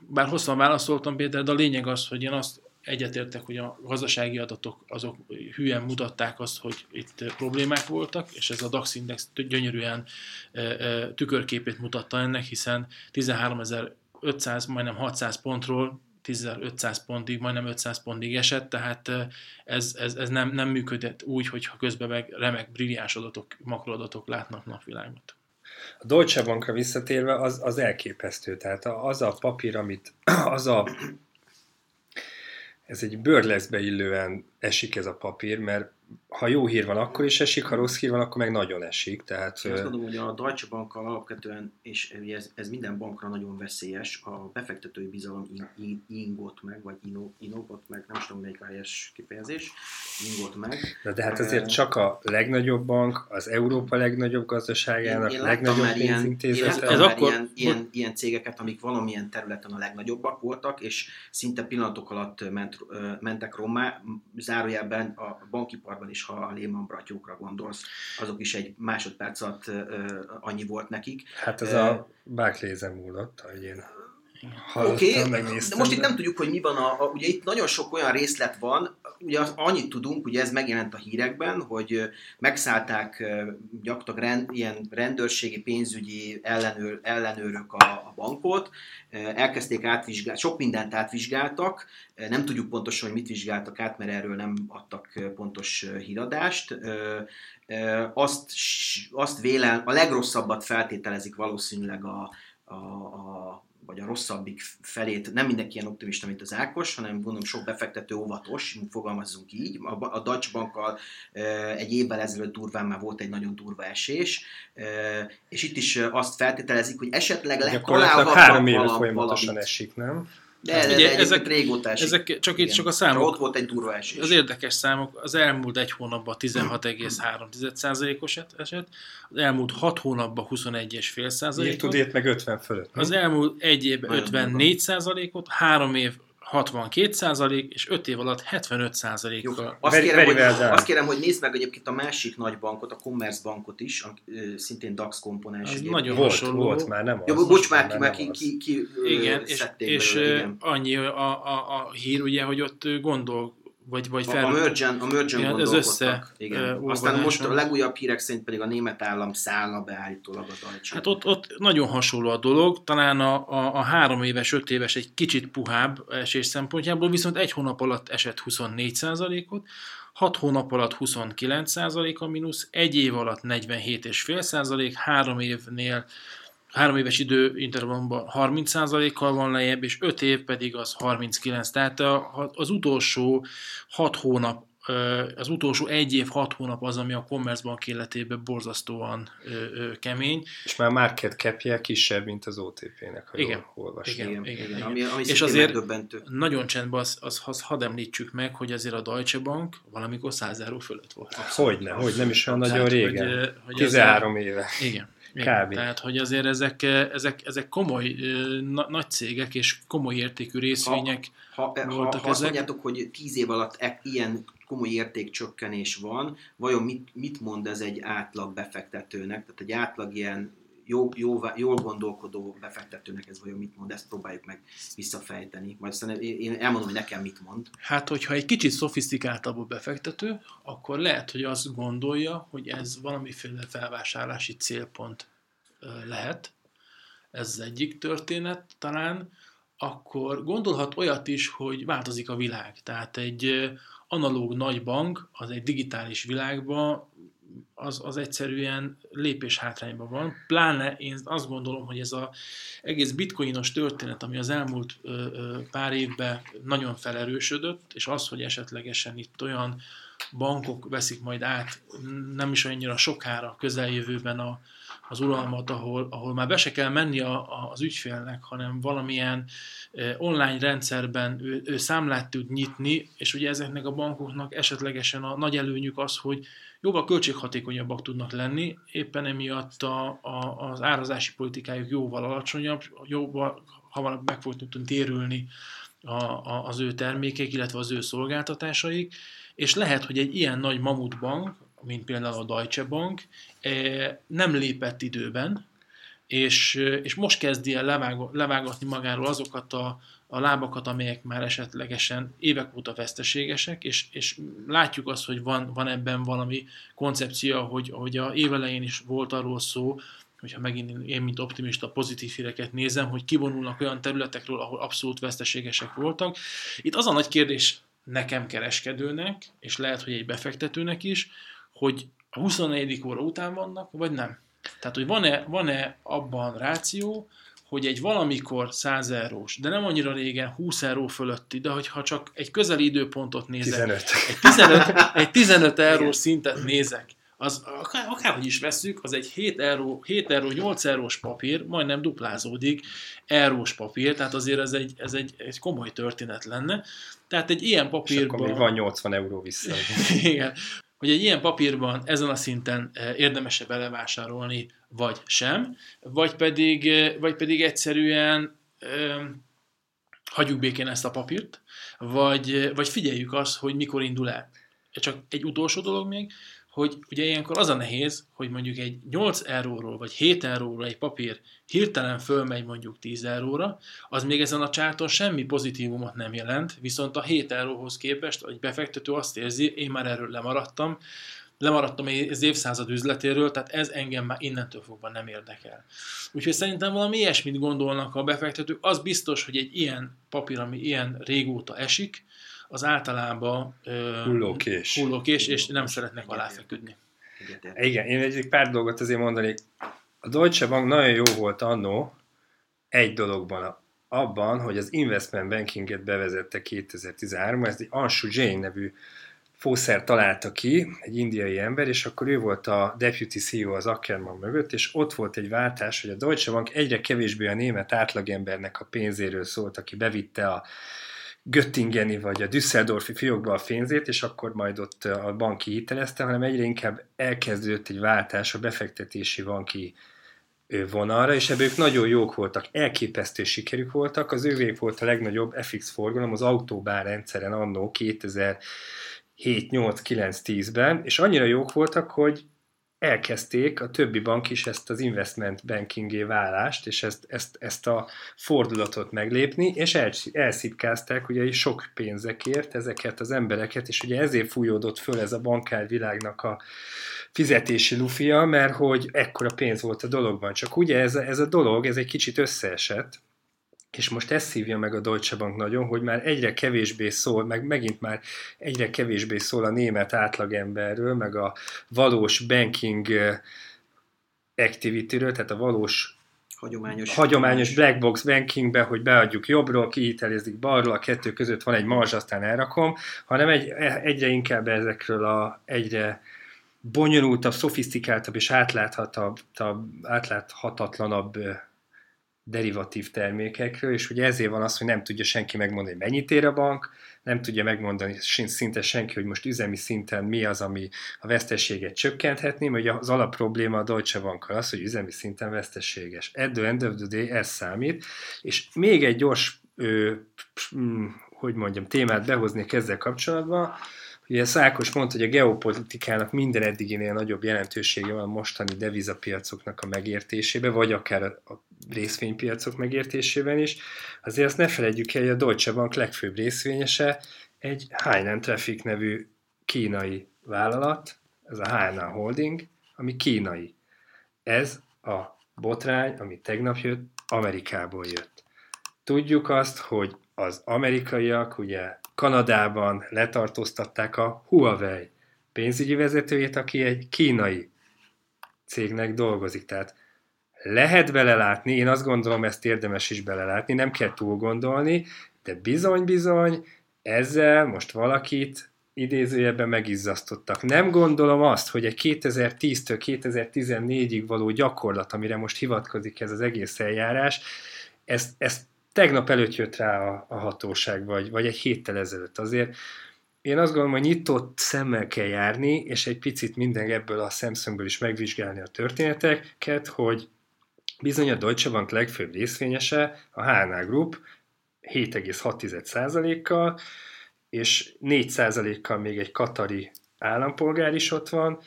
bár hosszan válaszoltam Péter, de a lényeg az, hogy én azt egyetértek, hogy a gazdasági adatok azok hülyen mutatták azt, hogy itt problémák voltak, és ez a DAX Index gyönyörűen tükörképét mutatta ennek, hiszen 13.500, majdnem 600 pontról 10.500 pontig, majdnem 500 pontig esett, tehát ez, ez, ez nem, nem működött úgy, hogyha közben meg remek, brilliáns adatok, makroadatok látnak napvilágot. A Deutsche Bankra visszatérve az, az elképesztő. Tehát az a papír, amit [CLEARS THROAT] az a ez egy bőrleszbe illően esik ez a papír, mert ha jó hír van, akkor is esik, ha rossz hír van, akkor meg nagyon esik. Tehát, Én azt mondom, hogy a Deutsche Bankkal alapvetően, és ez, ez minden bankra nagyon veszélyes, a befektetői bizalom ingott meg, vagy inogott meg, nem tudom melyik helyes kifejezés, ingott meg. Na de hát azért csak a legnagyobb bank, az Európa legnagyobb gazdaságának, én, én legnagyobb pénzintézet. Ez akkor... ilyen, ilyen, ilyen cégeket, amik valamilyen területen a legnagyobbak voltak, és szinte pillanatok alatt ment, mentek rommá, zárójelben a bankiparban is, ha a Lehman bratyókra gondolsz, azok is egy másodperc alatt annyi volt nekik. Hát ez a Barclays-en múlott, ahogy én Oké, okay, de most itt nem tudjuk, hogy mi van. A, a, ugye itt nagyon sok olyan részlet van, ugye annyit tudunk, ugye ez megjelent a hírekben, hogy megszállták gyakorlatilag rend, ilyen rendőrségi, pénzügyi ellenőr, ellenőrök a, a bankot, elkezdték átvizsgálni, sok mindent átvizsgáltak, nem tudjuk pontosan, hogy mit vizsgáltak át, mert erről nem adtak pontos híradást. Azt, azt vélen, a legrosszabbat feltételezik valószínűleg a, a, a vagy a rosszabbik felét, nem mindenki ilyen optimista, mint az Ákos, hanem gondolom sok befektető óvatos, fogalmazzunk így. A, a Deutsche Bankkal egy évvel ezelőtt durván már volt egy nagyon durva esés, és itt is azt feltételezik, hogy esetleg találhatnak három éve folyamatosan valami. esik, nem? De, Hát de, ugye de ezek- régóta esik. ezek csak itt csak a számok. Ott volt egy durva esés. Az érdekes számok, az elmúlt egy hónapban 16,3%-os eset, az elmúlt 6 hónapban 21,5 Írtud százalékot, ért meg 50 fölött. az elmúlt egy évben Nagyon 54 százalékot, 3 év 62 százalék, és 5 év alatt 75 Jó, százalékkal. azt, Very- kérem, very hogy, azt kérem, hogy nézd meg egyébként a másik nagy bankot, a Commerce bankot is, ami ö, szintén DAX komponens. Nagyon Volt, hasonló. volt már, nem Jó, az. bocs már ki, már ki, ki, ki ö, Igen, és, és belőle, ö, igen. annyi a, a, a hír, ugye, hogy ott gondol, vagy, vagy A, fel... a mergen, a mergen Igen, ez gondolkodtak. össze, igen. Aztán most a legújabb hírek szerint pedig a német állam szállna be állítólag a Deutsche. Hát ott, ott nagyon hasonló a dolog, talán a, a, a három éves, öt éves egy kicsit puhább esés szempontjából, viszont egy hónap alatt esett 24%-ot, hat hónap alatt 29% a mínusz, egy év alatt 47,5%, három évnél három éves időintervallumban 30%-kal van lejjebb, és 5 év pedig az 39. Tehát a- az utolsó 6 hónap, az utolsó egy év 6 hónap az, ami a Commerzbank életében borzasztóan ö, ö, kemény. És már market capje kisebb, mint az OTP-nek, ha Igen. jól olvastam. Igen. igen, igen, igen. Ami, ami És azért- megdöbbentő. Nagyon csendben az, az, az hadd említsük meg, hogy azért a Deutsche Bank valamikor 100 euró fölött volt. Hogyne, hogy nem is olyan nagyon régen. Hogy, hogy 13 éve. Azért, igen. Igen. Kb. Tehát, hogy azért ezek, ezek, ezek komoly, ö, na, nagy cégek és komoly értékű részvények. Ha, ha, ha voltak azt ezek. mondjátok, hogy 10 év alatt e, ilyen komoly értékcsökkenés van, vajon mit, mit mond ez egy átlag befektetőnek? Tehát egy átlag ilyen jó, jó, jól gondolkodó befektetőnek ez vajon mit mond? Ezt próbáljuk meg visszafejteni. Majd aztán én elmondom, hogy nekem mit mond. Hát, hogyha egy kicsit szofisztikáltabb a befektető, akkor lehet, hogy azt gondolja, hogy ez valamiféle felvásárlási célpont lehet. Ez az egyik történet talán. Akkor gondolhat olyat is, hogy változik a világ. Tehát egy analóg nagy bank, az egy digitális világban az, az egyszerűen lépés hátrányban van. Pláne én azt gondolom, hogy ez az egész bitcoinos történet, ami az elmúlt pár évben nagyon felerősödött, és az, hogy esetlegesen itt olyan bankok veszik majd át, nem is annyira sokára közeljövőben a, az uralmat, ahol, ahol már be se kell menni a, a, az ügyfélnek, hanem valamilyen eh, online rendszerben ő, ő számlát tud nyitni, és ugye ezeknek a bankoknak esetlegesen a nagy előnyük az, hogy jóval költséghatékonyabbak tudnak lenni, éppen emiatt a, a, az árazási politikájuk jóval alacsonyabb, jóval hamarabb meg fog tudni térülni a, a, az ő termékek, illetve az ő szolgáltatásaik, és lehet, hogy egy ilyen nagy mamutbank, mint például a Deutsche Bank, eh, nem lépett időben, és, és most kezdi el levág, levágatni magáról azokat a, a lábakat, amelyek már esetlegesen évek óta veszteségesek, és, és látjuk azt, hogy van, van ebben valami koncepció, hogy, hogy a évelején is volt arról szó, hogyha megint én, mint optimista, pozitív híreket nézem, hogy kivonulnak olyan területekről, ahol abszolút veszteségesek voltak. Itt az a nagy kérdés nekem kereskedőnek, és lehet, hogy egy befektetőnek is, hogy a 24. óra után vannak, vagy nem. Tehát, hogy van-e, van-e abban ráció, hogy egy valamikor 100 eurós, de nem annyira régen 20 euró fölötti, de hogyha csak egy közeli időpontot nézek, 15. egy 15, egy 15 eurós szintet nézek, az akár, akárhogy is veszük, az egy 7 euró, 7 euró, 8 eurós papír, majdnem duplázódik eurós papír, tehát azért ez egy, ez egy, egy komoly történet lenne. Tehát egy ilyen És akkor papírban... még van 80 euró vissza. [LAUGHS] Igen. Hogy egy ilyen papírban ezen a szinten eh, érdemese belevásárolni, vagy sem, vagy pedig, eh, vagy pedig egyszerűen ö, hagyjuk békén ezt a papírt, vagy, vagy figyeljük azt, hogy mikor indul el. Csak egy utolsó dolog még, hogy ugye ilyenkor az a nehéz, hogy mondjuk egy 8 euróról vagy 7 euróról egy papír hirtelen fölmegy mondjuk 10 euróra, az még ezen a csárton semmi pozitívumot nem jelent, viszont a 7 euróhoz képest egy befektető azt érzi, én már erről lemaradtam, lemaradtam az évszázad üzletéről, tehát ez engem már innentől fogva nem érdekel. Úgyhogy szerintem valami ilyesmit gondolnak a befektetők. Az biztos, hogy egy ilyen papír, ami ilyen régóta esik, az általában ö, Hullókés. hullókés, és nem szeretnek aláfeküdni. Igen, én egy pár dolgot azért mondanék. A Deutsche Bank nagyon jó volt annó egy dologban, abban, hogy az investment bankinget bevezette 2013 ez egy Anshu Jain nevű fószer találta ki, egy indiai ember, és akkor ő volt a deputy CEO az Ackerman mögött, és ott volt egy váltás, hogy a Deutsche Bank egyre kevésbé a német átlagembernek a pénzéről szólt, aki bevitte a Göttingeni vagy a Düsseldorfi fiókba a pénzét, és akkor majd ott a banki hitelezte, hanem egyre inkább elkezdődött egy váltás a befektetési banki vonalra, és ebből ők nagyon jók voltak, elképesztő sikerük voltak, az ővék volt a legnagyobb FX forgalom az autóbár rendszeren annó 2007-8-9-10-ben, és annyira jók voltak, hogy elkezdték a többi bank is ezt az investment bankingé válást, és ezt, ezt, ezt a fordulatot meglépni, és el, elszipkázták ugye sok pénzekért ezeket az embereket, és ugye ezért fújódott föl ez a bankárvilágnak a fizetési lufia, mert hogy ekkora pénz volt a dologban. Csak ugye ez, ez a dolog, ez egy kicsit összeesett, és most ezt szívja meg a Deutsche Bank nagyon, hogy már egyre kevésbé szól, meg megint már egyre kevésbé szól a német átlagemberről, meg a valós banking activity-ről, tehát a valós hagyományos, hagyományos black box bankingbe, hogy beadjuk jobbról, kihitelezik balról, a kettő között van egy marzs, aztán elrakom, hanem egy, egyre inkább ezekről a egyre bonyolultabb, szofisztikáltabb és átláthatatlanabb derivatív termékekről, és ugye ezért van az, hogy nem tudja senki megmondani, hogy mennyit ér a bank, nem tudja megmondani szinte senki, hogy most üzemi szinten mi az, ami a veszteséget csökkenthetné, mert az alapprobléma a Deutsche Bankkal az, hogy üzemi szinten veszteséges. At the end of the day ez számít, és még egy gyors, ö, mm, hogy mondjam, témát behoznék ezzel kapcsolatban, Ugye Szákos mondta, hogy a geopolitikának minden eddiginél nagyobb jelentősége van a mostani devizapiacoknak a megértésébe, vagy akár a részvénypiacok megértésében is. Azért azt ne felejtjük el, hogy a Deutsche Bank legfőbb részvényese egy Hainan Traffic nevű kínai vállalat, ez a Hainan Holding, ami kínai. Ez a botrány, ami tegnap jött, Amerikából jött. Tudjuk azt, hogy az amerikaiak ugye Kanadában letartóztatták a Huawei pénzügyi vezetőjét, aki egy kínai cégnek dolgozik. Tehát lehet belelátni, én azt gondolom, ezt érdemes is belelátni, nem kell túl gondolni, de bizony-bizony ezzel most valakit idézőjebben megizzasztottak. Nem gondolom azt, hogy egy 2010-től 2014-ig való gyakorlat, amire most hivatkozik ez az egész eljárás, ezt, ezt tegnap előtt jött rá a, a hatóság, vagy, vagy egy héttel ezelőtt. Azért én azt gondolom, hogy nyitott szemmel kell járni, és egy picit minden ebből a szemszögből is megvizsgálni a történeteket, hogy bizony a Deutsche Bank legfőbb részvényese, a HNA Group 7,6%-kal, és 4%-kal még egy katari állampolgár is ott van,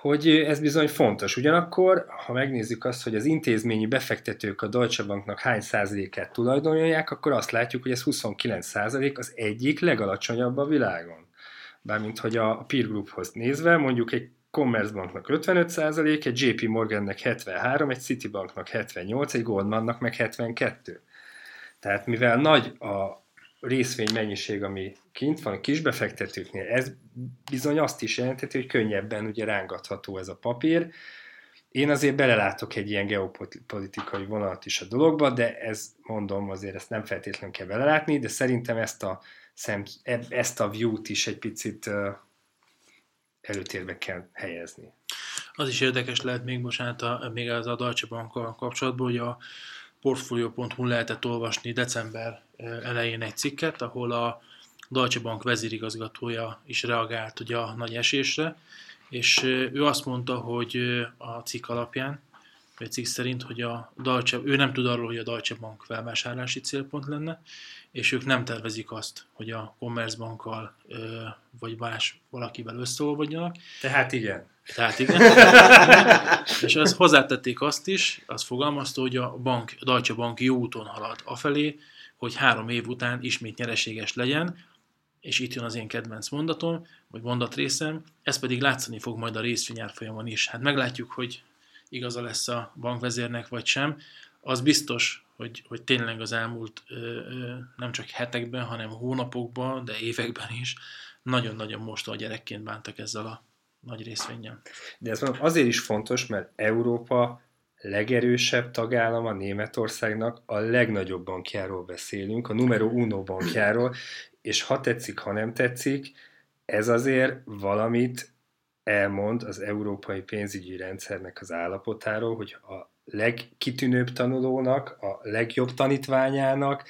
hogy ez bizony fontos. Ugyanakkor, ha megnézzük azt, hogy az intézményi befektetők a Deutsche Banknak hány százalékát tulajdonolják, akkor azt látjuk, hogy ez 29 százalék az egyik legalacsonyabb a világon. Bármint, hogy a peer grouphoz nézve, mondjuk egy Commerzbanknak 55 százalék, egy JP Morgannek 73, egy Citibanknak 78, egy Goldmannak meg 72. Tehát mivel nagy a részvény mennyiség, ami kint van a kisbefektetőknél, ez bizony azt is jelenteti, hogy könnyebben ugye rángatható ez a papír. Én azért belelátok egy ilyen geopolitikai vonalat is a dologba, de ez mondom, azért ezt nem feltétlenül kell belelátni, de szerintem ezt a, szem, ezt a view-t is egy picit előtérbe kell helyezni. Az is érdekes lehet még, bocsánat, még az a Deutsche Bankkal kapcsolatban, hogy a portfolio.hu lehetett olvasni december elején egy cikket, ahol a Deutsche Bank vezérigazgatója is reagált ugye a nagy esésre, és ő azt mondta, hogy a cikk alapján, vagy cikk szerint, hogy a Deutsche, ő nem tud arról, hogy a Deutsche Bank felvásárlási célpont lenne, és ők nem tervezik azt, hogy a Commerzbankkal vagy más valakivel összeolvadjanak. Tehát igen. Tehát igen. [LAUGHS] és az hozzátették azt is, azt fogalmazta, hogy a bank, a Deutsche Bank jó úton halad afelé, hogy három év után ismét nyereséges legyen, és itt jön az én kedvenc mondatom, vagy mondatrészem, ez pedig látszani fog majd a részvényárfolyamon is. Hát meglátjuk, hogy igaza lesz a bankvezérnek, vagy sem. Az biztos, hogy, hogy tényleg az elmúlt ö, ö, nem csak hetekben, hanem hónapokban, de években is nagyon-nagyon most a gyerekként bántak ezzel a nagy részvényen. De ez azért is fontos, mert Európa legerősebb tagállama Németországnak a legnagyobb bankjáról beszélünk, a numero uno bankjáról, és ha tetszik, ha nem tetszik, ez azért valamit elmond az európai pénzügyi rendszernek az állapotáról, hogy a legkitűnőbb tanulónak, a legjobb tanítványának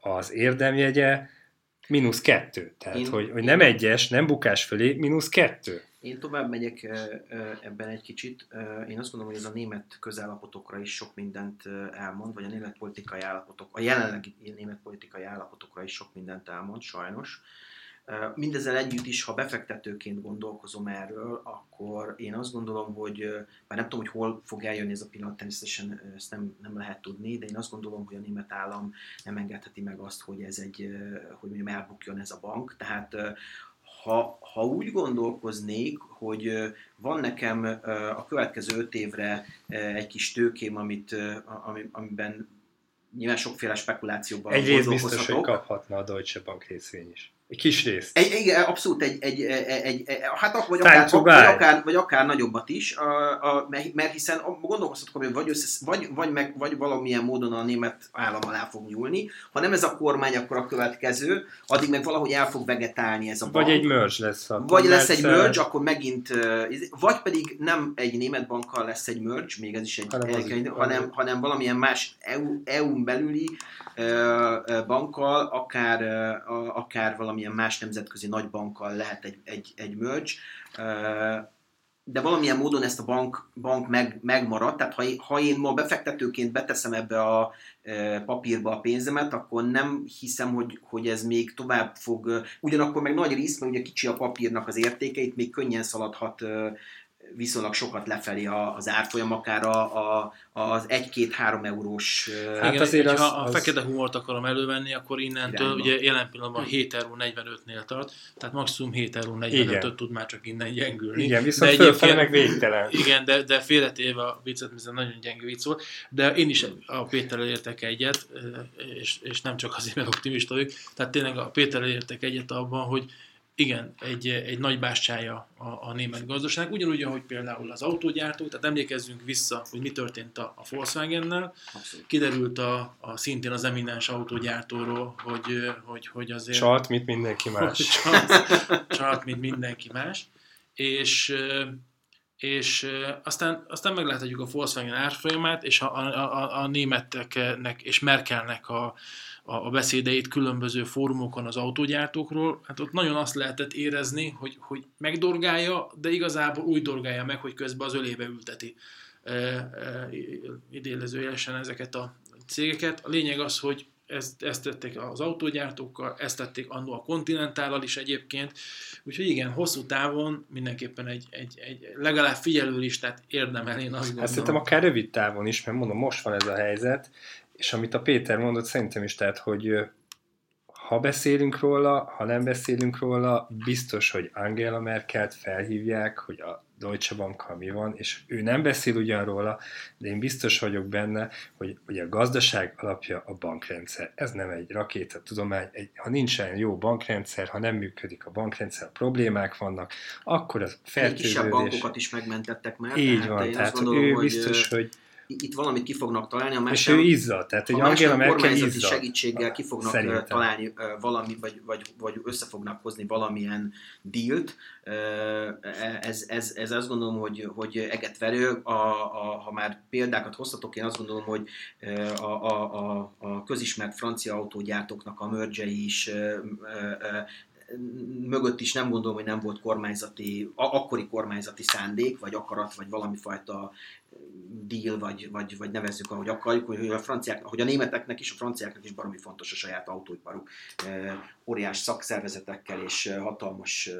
az érdemjegye mínusz kettő. Tehát, én, hogy, hogy nem egyes, nem bukás fölé, mínusz kettő. Én tovább megyek ebben egy kicsit. Én azt gondolom, hogy ez a német közállapotokra is sok mindent elmond, vagy a német politikai állapotok, a jelenlegi német politikai állapotokra is sok mindent elmond, sajnos. Mindezzel együtt is, ha befektetőként gondolkozom erről, akkor én azt gondolom, hogy már nem tudom, hogy hol fog eljönni ez a pillanat, természetesen ezt nem, nem lehet tudni, de én azt gondolom, hogy a német állam nem engedheti meg azt, hogy ez egy, hogy mondjam, elbukjon ez a bank. Tehát ha, ha úgy gondolkoznék, hogy van nekem a következő öt évre egy kis tőkém, amit, amiben nyilván sokféle spekulációban Egyrészt biztos, hogy kaphatna a Deutsche Bank részvény is. Egy kis részt. Egy, igen, abszolút egy, egy, egy, egy hát vagy akár, vagy, akár, vagy akár nagyobbat is, a, a, mert hiszen gondolkozhatok, hogy vagy, össze, vagy, vagy, meg, vagy valamilyen módon a német állam alá fog nyúlni, ha nem ez a kormány, akkor a következő, addig meg valahogy el fog vegetálni ez a bank. Vagy egy merge lesz. A vagy lesz egy merge, akkor megint, vagy pedig nem egy német bankkal lesz egy merge, még ez is egy, hanem, egy, hanem, hanem valamilyen más EU, EU-n belüli bankkal, akár, akár valamilyen más nemzetközi nagy bankkal lehet egy, egy, egy merge, de valamilyen módon ezt a bank, bank meg, megmarad, tehát ha, ha én ma befektetőként beteszem ebbe a papírba a pénzemet, akkor nem hiszem, hogy, hogy ez még tovább fog, ugyanakkor meg nagy rész, mert ugye kicsi a papírnak az értékeit, még könnyen szaladhat viszonylag sokat lefelé az árfolyam, akár a, a, az 1-2-3 eurós... Hát Igen, azért az, ha a fekete humort akarom elővenni, akkor innentől irányba. ugye jelen pillanatban 7 euró 45-nél tart, tehát maximum 7 euró 45-öt tud már csak innen gyengülni. Igen, viszont de fölfele meg végtelen. Igen, de, de félretéve a viccet, hiszen nagyon gyenge vicc volt, de én is a Péterrel értek egyet, és, és nem csak azért, mert optimista vagyok, tehát tényleg a Péterrel értek egyet abban, hogy igen, egy, egy nagy bástyája a, a német gazdaság, ugyanúgy, ahogy például az autógyártó, tehát emlékezzünk vissza, hogy mi történt a, a Volkswagen-nel. Kiderült a, a, szintén az eminens autógyártóról, hogy, hogy, hogy azért... Csalt, mint mindenki más. Csalt, csalt, mint mindenki más. És, és aztán, aztán megláthatjuk a Volkswagen árfolyamát, és a, a, a, a németeknek és Merkelnek a, a beszédeit különböző fórumokon az autógyártókról, hát ott nagyon azt lehetett érezni, hogy, hogy megdorgálja, de igazából úgy dorgálja meg, hogy közben az ölébe ülteti e, e, idélezőjelesen ezeket a cégeket. A lényeg az, hogy ezt, ezt tették az autógyártókkal, ezt tették annó a Continentállal is egyébként, úgyhogy igen, hosszú távon mindenképpen egy, egy, egy legalább figyelőlistát érdemel, én azt gondolom. Ezt szerintem akár rövid távon is, mert mondom, most van ez a helyzet, és amit a Péter mondott, szerintem is, tehát, hogy ha beszélünk róla, ha nem beszélünk róla, biztos, hogy Angela Merkelt felhívják, hogy a Deutsche Bank mi van, és ő nem beszél ugyan róla, de én biztos vagyok benne, hogy, hogy a gazdaság alapja a bankrendszer. Ez nem egy rakéta tudomány, egy, ha nincsen jó bankrendszer, ha nem működik a bankrendszer, problémák vannak, akkor a fertőződés... Kisebb bankokat is megmentettek már. Így tehát van, tehát gondolom, ő biztos, hogy, hogy itt valamit ki fognak találni. A más és ő izza, tehát egy Angela Merkel izza. segítséggel ki fognak Szerintem. találni valami, vagy, vagy, vagy össze fognak hozni valamilyen dílt. Ez, ez, ez azt gondolom, hogy, hogy eget verő. A, a, ha már példákat hoztatok, én azt gondolom, hogy a, a, a, a közismert francia autógyártóknak a mörgyei is mögött is nem gondolom, hogy nem volt kormányzati, akkori kormányzati szándék, vagy akarat, vagy valami fajta deal, vagy, vagy, vagy nevezzük, ahogy akarjuk, hogy a franciák, hogy a németeknek is, a franciáknak is baromi fontos a saját autóiparuk. Óriás szakszervezetekkel és hatalmas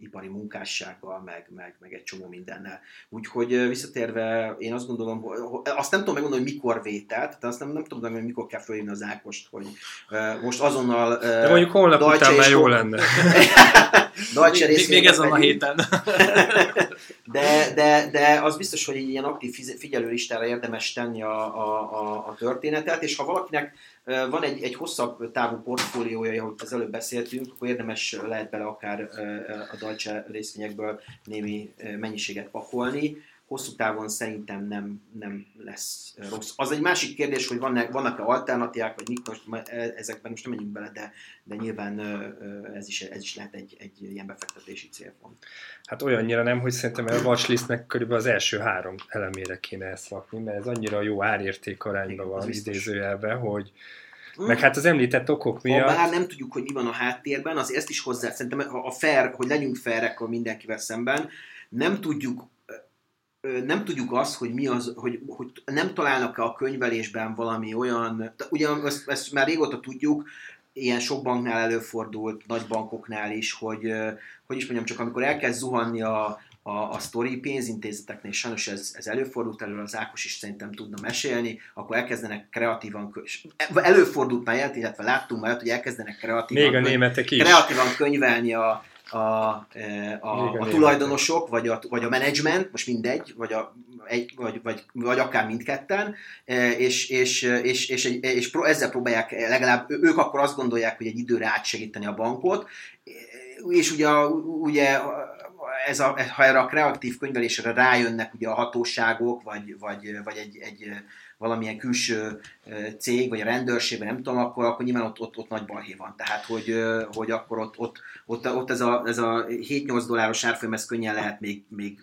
ipari munkássággal, meg, meg, meg egy csomó mindennel. Úgyhogy visszatérve, én azt gondolom, hogy, azt nem tudom megmondani, hogy mikor vételt, tehát azt nem, nem tudom, hogy mikor kell fölhívni az Ákost, hogy most azonnal... De mondjuk holnap után már jó lenne. [LAUGHS] Deutsche még, még ezen a héten. [LAUGHS] de, de, de az biztos, hogy ilyen aktív figyelőlistára érdemes tenni a, a, a, a történetet, és ha valakinek van egy, egy hosszabb távú portfóliója, ahogy az előbb beszéltünk, akkor érdemes lehet bele akár a Deutsche részvényekből némi mennyiséget pakolni. Hosszú távon szerintem nem, nem lesz rossz. Az egy másik kérdés, hogy vannak, vannak-e alternatívák, vagy mik most, ezekben most nem menjünk bele, de, de nyilván ez is, ez is lehet egy, egy ilyen befektetési célpont. Hát olyannyira nem, hogy szerintem a watchlistnek körülbelül az első három elemére kéne ezt rakni, mert ez annyira jó árérték arányban van idézőjelben, hogy, Hmm. Meg hát az említett okok miatt... Ha bár nem tudjuk, hogy mi van a háttérben, az ezt is hozzá, szerintem a fair, hogy legyünk fairek a mindenkivel szemben, nem tudjuk nem tudjuk azt, hogy mi az, hogy, hogy nem találnak-e a könyvelésben valami olyan, ugye ezt, ezt már régóta tudjuk, ilyen sok banknál előfordult, nagy bankoknál is, hogy, hogy is mondjam, csak amikor elkezd zuhanni a, a, a sztori pénzintézeteknél, és sajnos ez, ez előfordult, elő az Ákos is szerintem tudna mesélni, akkor elkezdenek kreatívan, előfordult már illetve láttunk már, hogy elkezdenek kreatívan, Még a németek is. kreatívan könyvelni a, a, a, a, a tulajdonosok, vagy a, vagy a menedzsment, most mindegy, vagy, a, egy, vagy, vagy, vagy akár mindketten, és, és, és, és, és, és ezzel próbálják legalább, ők akkor azt gondolják, hogy egy időre átsegíteni a bankot, és ugye, ugye ez a, ha erre a kreatív könyvelésre rájönnek ugye a hatóságok, vagy, vagy, vagy egy, egy valamilyen külső cég, vagy a rendőrség, vagy nem tudom, akkor, akkor nyilván ott, ott, ott nagy balhé van. Tehát, hogy, hogy akkor ott, ott, ott, ott ez a, ez a 7-8 dolláros árfolyam, ez könnyen lehet még, még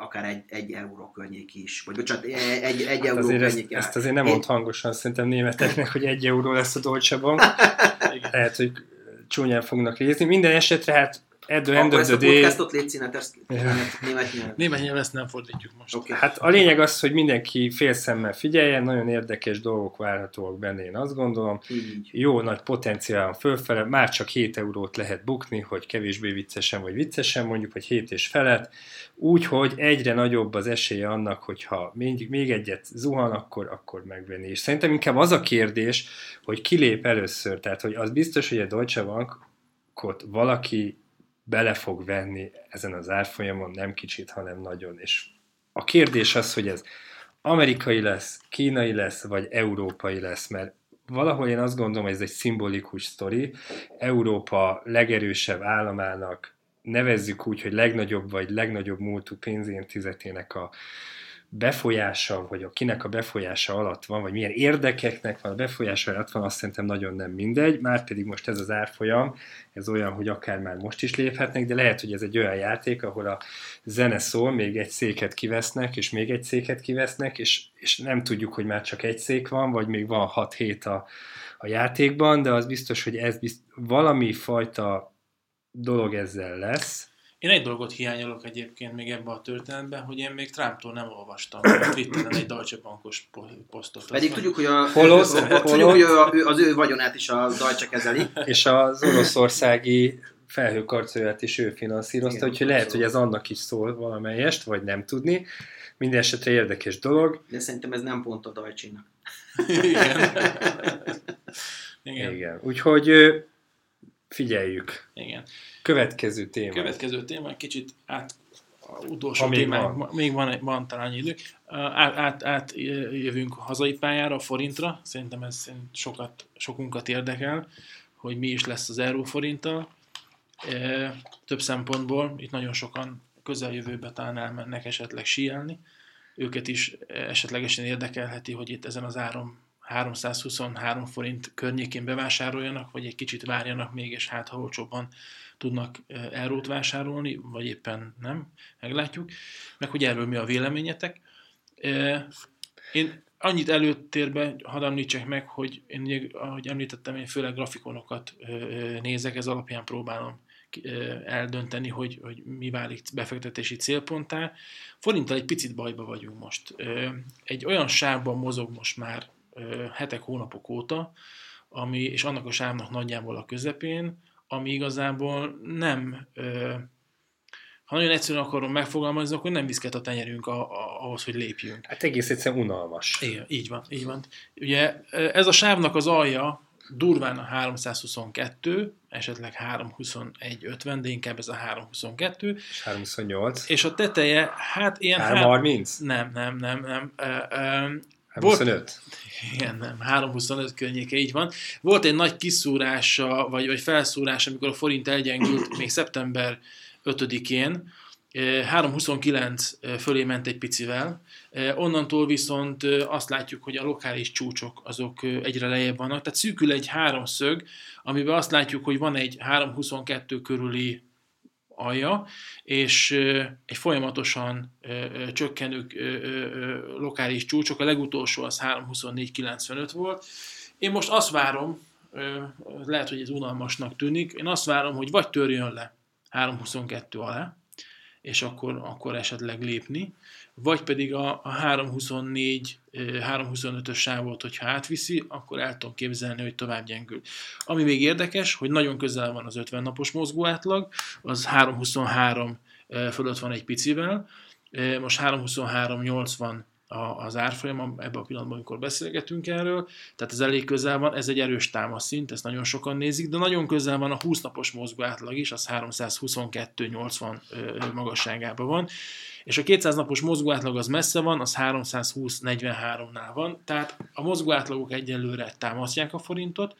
akár egy, egy euró környék is. Vagy bocsánat, egy, egy hát euró azért környék. Ezt, ezt azért nem mond hangosan szerintem németeknek, hogy egy euró lesz a Deutsche Bank. [LAUGHS] Lehet, hogy csúnyán fognak nézni. Minden esetre hát At the end Akkor of the day... podcastot légy színet, ezt német nyelven. Német nyelven ezt nem fordítjuk most. Okay. Hát a lényeg az, hogy mindenki félszemmel figyeljen, nagyon érdekes dolgok várhatóak benne, én azt gondolom. Így. Jó nagy potenciál fölfele, már csak 7 eurót lehet bukni, hogy kevésbé viccesen vagy viccesen mondjuk, vagy 7 és felett. Úgy, hogy egyre nagyobb az esélye annak, hogyha még, még egyet zuhan, akkor, akkor megvenni. És szerintem inkább az a kérdés, hogy kilép először. Tehát, hogy az biztos, hogy a Deutsche Bankot valaki bele fog venni ezen az árfolyamon, nem kicsit, hanem nagyon. És a kérdés az, hogy ez amerikai lesz, kínai lesz, vagy európai lesz, mert valahol én azt gondolom, hogy ez egy szimbolikus sztori. Európa legerősebb államának nevezzük úgy, hogy legnagyobb vagy legnagyobb múltú pénzintézetének a befolyása, vagy a kinek a befolyása alatt van, vagy milyen érdekeknek van a befolyása alatt van, azt szerintem nagyon nem mindegy, már pedig most ez az árfolyam, ez olyan, hogy akár már most is léphetnek, de lehet, hogy ez egy olyan játék, ahol a zene szól, még egy széket kivesznek, és még egy széket kivesznek, és, és nem tudjuk, hogy már csak egy szék van, vagy még van 6 hét a, a játékban, de az biztos, hogy ez bizt, valami fajta dolog ezzel lesz, én egy dolgot hiányolok egyébként még ebbe a történetben, hogy én még Trumptól nem olvastam a Twitteren egy Deutsche Bankos posztot. Pedig tudjuk, hogy, a, holott, holott, tudjuk, hogy az ő vagyonát is a Deutsche kezeli. És az oroszországi felhőkarcolóját is ő finanszírozta, úgyhogy lehet, hogy ez annak is szól valamelyest, vagy nem tudni. Minden esetre érdekes dolog. De szerintem ez nem pont a Deutsche-nak. Igen. [LAUGHS] Igen. Igen. Úgyhogy figyeljük. Igen. Következő téma. Következő téma, kicsit át utolsó ha témánk, van. még van, van talán idő. Át, át, át jövünk hazai pályára, a forintra. Szerintem ez sokat, sokunkat érdekel, hogy mi is lesz az euróforinttal. Több szempontból, itt nagyon sokan közeljövőbe talán elmennek esetleg síelni. Őket is esetlegesen érdekelheti, hogy itt ezen az áron 323 forint környékén bevásároljanak, vagy egy kicsit várjanak még, és hát ha olcsóbban tudnak eurót vásárolni, vagy éppen nem, meglátjuk, meg hogy erről mi a véleményetek. Én annyit előtérbe hadd említsek meg, hogy én, ahogy említettem, én főleg grafikonokat nézek, ez alapján próbálom eldönteni, hogy, hogy mi válik befektetési célponttá. Forinttal egy picit bajba vagyunk most. Egy olyan sávban mozog most már hetek, hónapok óta, ami, és annak a sávnak nagyjából a közepén, ami igazából nem, ha nagyon egyszerűen akarom megfogalmazni, akkor nem viszket a tenyerünk a, a, ahhoz, hogy lépjünk. Hát egész egyszerűen unalmas. Igen, így van, így van. Ugye ez a sávnak az alja durván a 322, esetleg 321.50, de inkább ez a 322. És 328. És a teteje, hát ilyen... 330? Nem, nem, nem, nem. 325? Igen, nem, 325 környéke, így van. Volt egy nagy kiszúrása, vagy, vagy felszúrás, amikor a forint elgyengült [CLEARS THROAT] még szeptember 5-én, 3.29 fölé ment egy picivel, onnantól viszont azt látjuk, hogy a lokális csúcsok azok egyre lejjebb vannak, tehát szűkül egy háromszög, amiben azt látjuk, hogy van egy 3.22 körüli alja, és egy folyamatosan csökkenő lokális csúcsok, a legutolsó az 3.24.95 volt. Én most azt várom, lehet, hogy ez unalmasnak tűnik, én azt várom, hogy vagy törjön le 3.22 alá, és akkor, akkor esetleg lépni, vagy pedig a, a 324, 325-ös sávot, hogyha átviszi, akkor el tudom képzelni, hogy tovább gyengül. Ami még érdekes, hogy nagyon közel van az 50 napos mozgóátlag, az 323 fölött van egy picivel, most 323-80 az árfolyam ebben a pillanatban, amikor beszélgetünk erről, tehát ez elég közel van, ez egy erős támaszszint, ezt nagyon sokan nézik, de nagyon közel van a 20 napos mozgó átlag is, az 322-80 magasságában van, és a 200 napos mozgó átlag az messze van, az 320-43-nál van, tehát a mozgó átlagok egyelőre támasztják a forintot,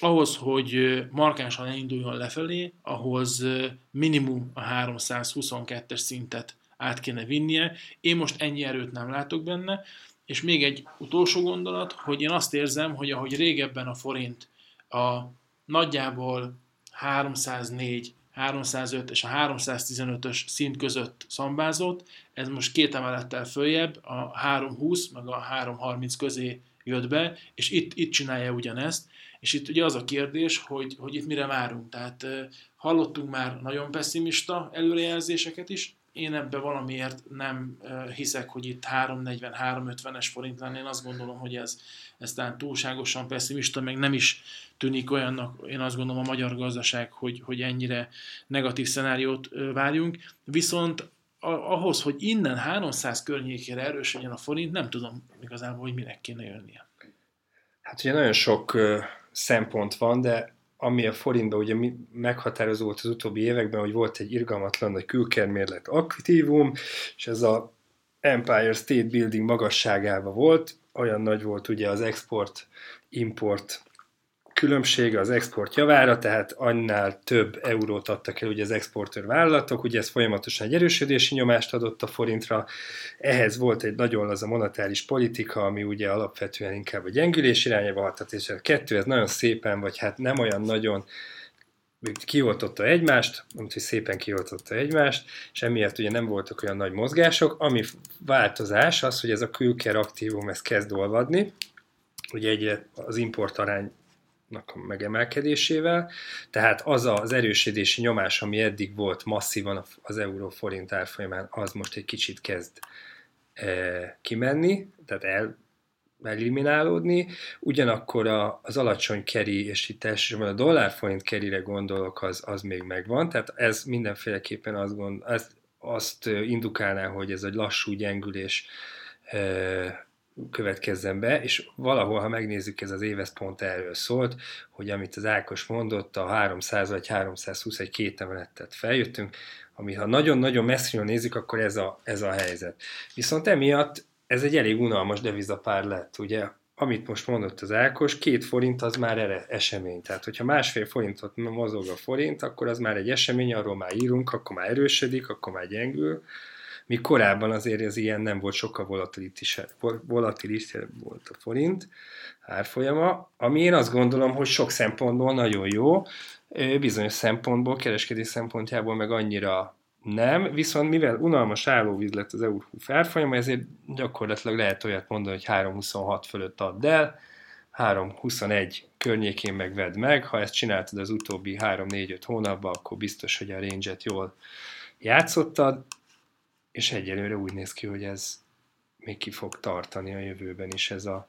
ahhoz, hogy markánsan elinduljon lefelé, ahhoz minimum a 322-es szintet át kéne vinnie. Én most ennyi erőt nem látok benne, és még egy utolsó gondolat, hogy én azt érzem, hogy ahogy régebben a forint a nagyjából 304, 305 és a 315-ös szint között szambázott, ez most két emelettel följebb, a 320 meg a 330 közé jött be, és itt, itt csinálja ugyanezt, és itt ugye az a kérdés, hogy, hogy itt mire várunk. Tehát hallottunk már nagyon pessimista előrejelzéseket is, én ebbe valamiért nem hiszek, hogy itt 340-350-es forint lenne. Én azt gondolom, hogy ez, ez talán túlságosan pessimista, meg nem is tűnik olyannak, én azt gondolom a magyar gazdaság, hogy, hogy ennyire negatív szenáriót várjunk. Viszont ahhoz, hogy innen 300 környékére erősödjön a forint, nem tudom igazából, hogy minek kéne jönnie. Hát ugye nagyon sok szempont van, de ami a forintban ugye meghatározó volt az utóbbi években, hogy volt egy irgalmatlan nagy külkermérlet aktívum, és ez a Empire State Building magasságában volt, olyan nagy volt ugye az export-import különbsége az export javára, tehát annál több eurót adtak el ugye az exportőr vállalatok, ugye ez folyamatosan egy erősödési nyomást adott a forintra, ehhez volt egy nagyon laza monetáris politika, ami ugye alapvetően inkább a gyengülés irányába hatott, és a kettő ez nagyon szépen, vagy hát nem olyan nagyon kioltotta egymást, amit hogy szépen kioltotta egymást, és emiatt ugye nem voltak olyan nagy mozgások. Ami változás az, hogy ez a külker aktívum ez kezd olvadni, ugye egyre az importarány a megemelkedésével, tehát az az erősödési nyomás, ami eddig volt masszívan az euró-forint árfolyamán, az most egy kicsit kezd e, kimenni, tehát el, eliminálódni, ugyanakkor a, az alacsony keri, és itt elsősorban a dollár-forint kerire gondolok, az, az még megvan, tehát ez mindenféleképpen azt, gond, ezt, azt indukálná, hogy ez egy lassú gyengülés e, következzen be, és valahol, ha megnézzük, ez az éves pont erről szólt, hogy amit az Ákos mondott, a 300 vagy 320 egy két emelettet feljöttünk, ami ha nagyon-nagyon messziről nézik, akkor ez a, ez a helyzet. Viszont emiatt ez egy elég unalmas devizapár lett, ugye, amit most mondott az Ákos, két forint az már erre esemény. Tehát, hogyha másfél forintot mozog a forint, akkor az már egy esemény, arról már írunk, akkor már erősödik, akkor már gyengül míg korábban azért ez ilyen nem volt, sokkal volatilis, volatilis volt a forint árfolyama, ami én azt gondolom, hogy sok szempontból nagyon jó, bizonyos szempontból, kereskedés szempontjából meg annyira nem, viszont mivel unalmas állóvíz lett az EU árfolyama, ezért gyakorlatilag lehet olyat mondani, hogy 3,26 fölött add el, 3,21 környékén megvedd meg, ha ezt csináltad az utóbbi 3-4-5 hónapban, akkor biztos, hogy a range-et jól játszottad, és egyelőre úgy néz ki, hogy ez még ki fog tartani a jövőben is ez a,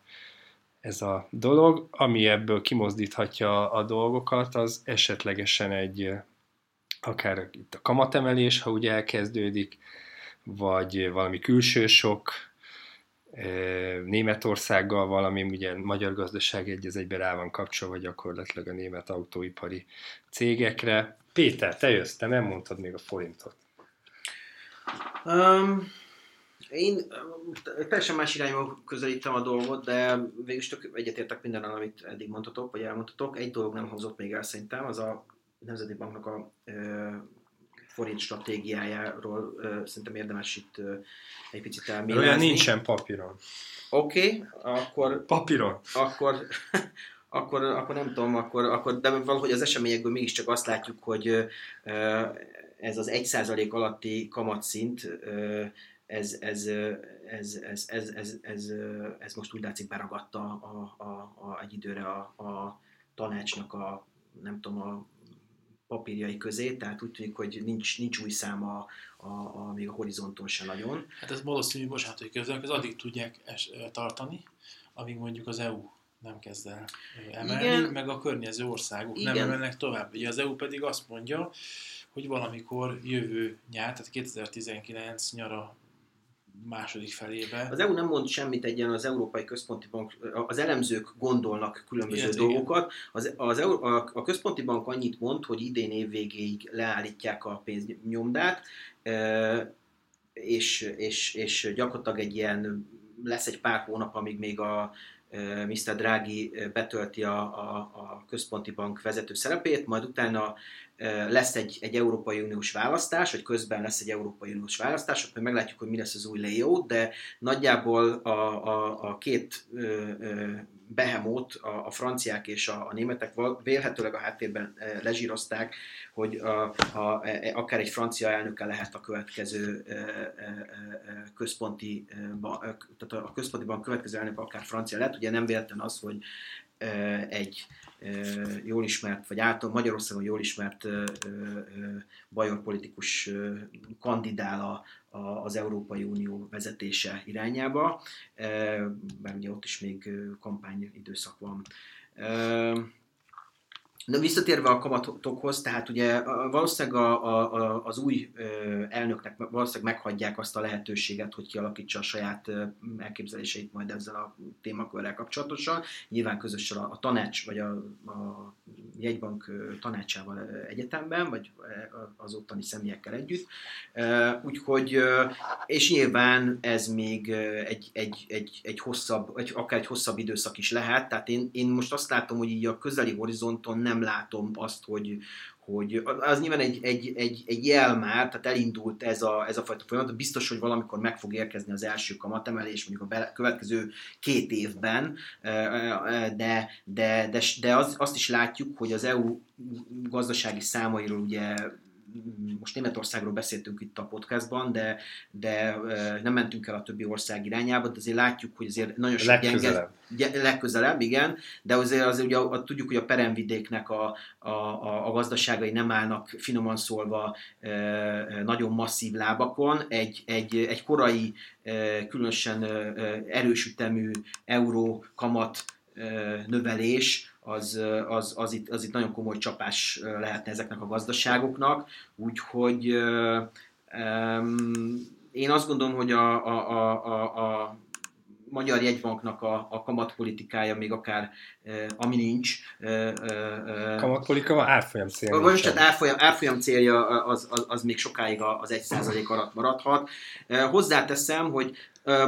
ez a dolog. Ami ebből kimozdíthatja a dolgokat, az esetlegesen egy akár itt a kamatemelés, ha ugye elkezdődik, vagy valami külső sok, e, Németországgal valami, ugye magyar gazdaság egy az egybe rá van kapcsolva gyakorlatilag a német autóipari cégekre. Péter, te jössz, te nem mondtad még a forintot. Um, én teljesen más irányba közelítem a dolgot, de végülis tök egyetértek minden, amit eddig mondhatok, vagy elmondhatok. Egy dolog nem hozott még el szerintem, az a Nemzeti Banknak a forint stratégiájáról ö, szerintem érdemes itt ö, egy picit Olyan elmélezni. nincsen papíron. Oké, okay, akkor Papíron? akkor, akkor, akkor nem tudom, akkor, akkor, de valahogy az eseményekből mégiscsak azt látjuk, hogy ez az 1% alatti kamatszint, ez, ez, ez, ez, ez, ez, ez, ez most úgy látszik beragadta a, a, a, egy időre a, a tanácsnak a, nem tudom, a papírjai közé, tehát úgy tűnik, hogy nincs, nincs új szám a, a, a, még a horizonton se nagyon. Hát ez valószínű, bocsánat, hogy közölök, ez addig tudják es, tartani, amíg mondjuk az EU nem kezd el emelni, Igen. meg a környező országok Igen. nem emelnek tovább. Ugye az EU pedig azt mondja, hogy valamikor jövő nyár, tehát 2019 nyara második felébe. Az EU nem mond semmit egyen, az Európai Központi Bank, az elemzők gondolnak különböző Igen, dolgokat. Az, az, EU- a, a Központi Bank annyit mond, hogy idén év végéig leállítják a pénznyomdát, és, és, és gyakorlatilag egy ilyen, lesz egy pár hónap, amíg még a Mr. Draghi betölti a, a, a központi bank vezető szerepét, majd utána lesz egy, egy Európai Uniós választás, vagy közben lesz egy Európai Uniós választás, akkor meglátjuk, hogy mi lesz az új layout, de nagyjából a, a, a két behemót, a, a franciák és a, a németek vélhetőleg a háttérben e, lezsírozták, hogy a, a, e, akár egy francia elnöke lehet a következő e, e, e, központi, e, e, tehát a központi bank következő elnök akár francia lehet, ugye nem véletlen az, hogy e, egy e, jól ismert, vagy által Magyarországon jól ismert e, e, e, bajor politikus e, kandidál a, az Európai Unió vezetése irányába, mert ugye ott is még kampányidőszak van. De visszatérve a kamatokhoz, tehát ugye valószínűleg a, a, a, az új elnöknek valószínűleg meghagyják azt a lehetőséget, hogy kialakítsa a saját elképzeléseit majd ezzel a témakörrel kapcsolatosan. Nyilván közösen a, a tanács, vagy a, a jegybank tanácsával egyetemben, vagy az ottani személyekkel együtt. Úgyhogy, és nyilván ez még egy, egy, egy, egy hosszabb, egy, akár egy hosszabb időszak is lehet, tehát én, én most azt látom, hogy így a közeli horizonton nem látom azt, hogy, hogy az nyilván egy, egy, egy, egy jel már, tehát elindult ez a, ez a fajta folyamat, biztos, hogy valamikor meg fog érkezni az első kamatemelés, mondjuk a következő két évben, de, de, de, de az, azt is látjuk, hogy az EU gazdasági számairól ugye most Németországról beszéltünk itt a podcastban, de, de nem mentünk el a többi ország irányába, de azért látjuk, hogy azért nagyon sok gyenge, legközelebb, igen, de azért, azért ugye a, tudjuk, hogy a peremvidéknek a, a, a, a gazdaságai nem állnak finoman szólva e, nagyon masszív lábakon. Egy, egy, egy korai, e, különösen e, erős ütemű euró kamat növelés az, az, az, itt, az itt nagyon komoly csapás lehetne ezeknek a gazdaságoknak, úgyhogy um, én azt gondolom, hogy a, a, a, a, a Magyar Jegybanknak a, a kamatpolitikája még akár, eh, ami nincs. Eh, eh, Kamatpolitika van, árfolyam cél. vagy csak árfolyam, árfolyam célja az, az, az még sokáig az 1% alatt maradhat. Eh, hozzáteszem, hogy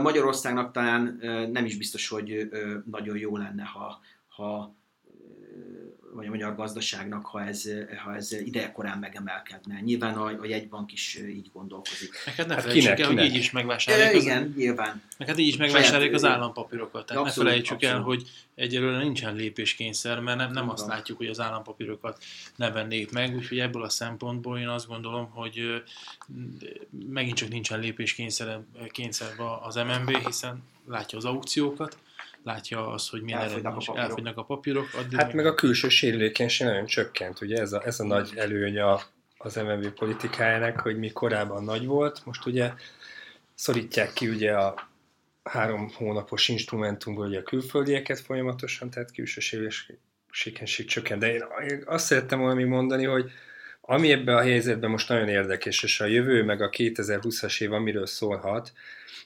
Magyarországnak talán nem is biztos, hogy nagyon jó lenne, ha, ha vagy a magyar gazdaságnak, ha ez, ha ez idejekorán megemelkedne. Nyilván a, a jegybank is így gondolkozik. Meg hát ne Hát felejtsük kinek, el, hogy így is megvásárolják az, igen, nyilván. meg hát így is megvásárolják az állampapírokat. Tehát Abszolút, ne felejtsük el, abszolút. hogy egyelőre nincsen lépéskényszer, mert nem, nem azt látjuk, hogy az állampapírokat ne vennék meg, úgyhogy ebből a szempontból én azt gondolom, hogy megint csak nincsen lépéskényszer kényszerbe az MNB, hiszen látja az aukciókat, látja azt, hogy milyen Elfogynak a papírok. elfogynak a papírok. Addig Hát meg a külső sérülékenység nagyon csökkent, ugye ez a, ez a nagy előny a, az MNB politikájának, hogy mi korábban nagy volt, most ugye szorítják ki ugye a három hónapos instrumentumból ugye a külföldieket folyamatosan, tehát külső sérülékenység csökkent. De én, én azt szerettem volna még mondani, hogy ami ebben a helyzetben most nagyon érdekes, és a jövő meg a 2020-as év, amiről szólhat,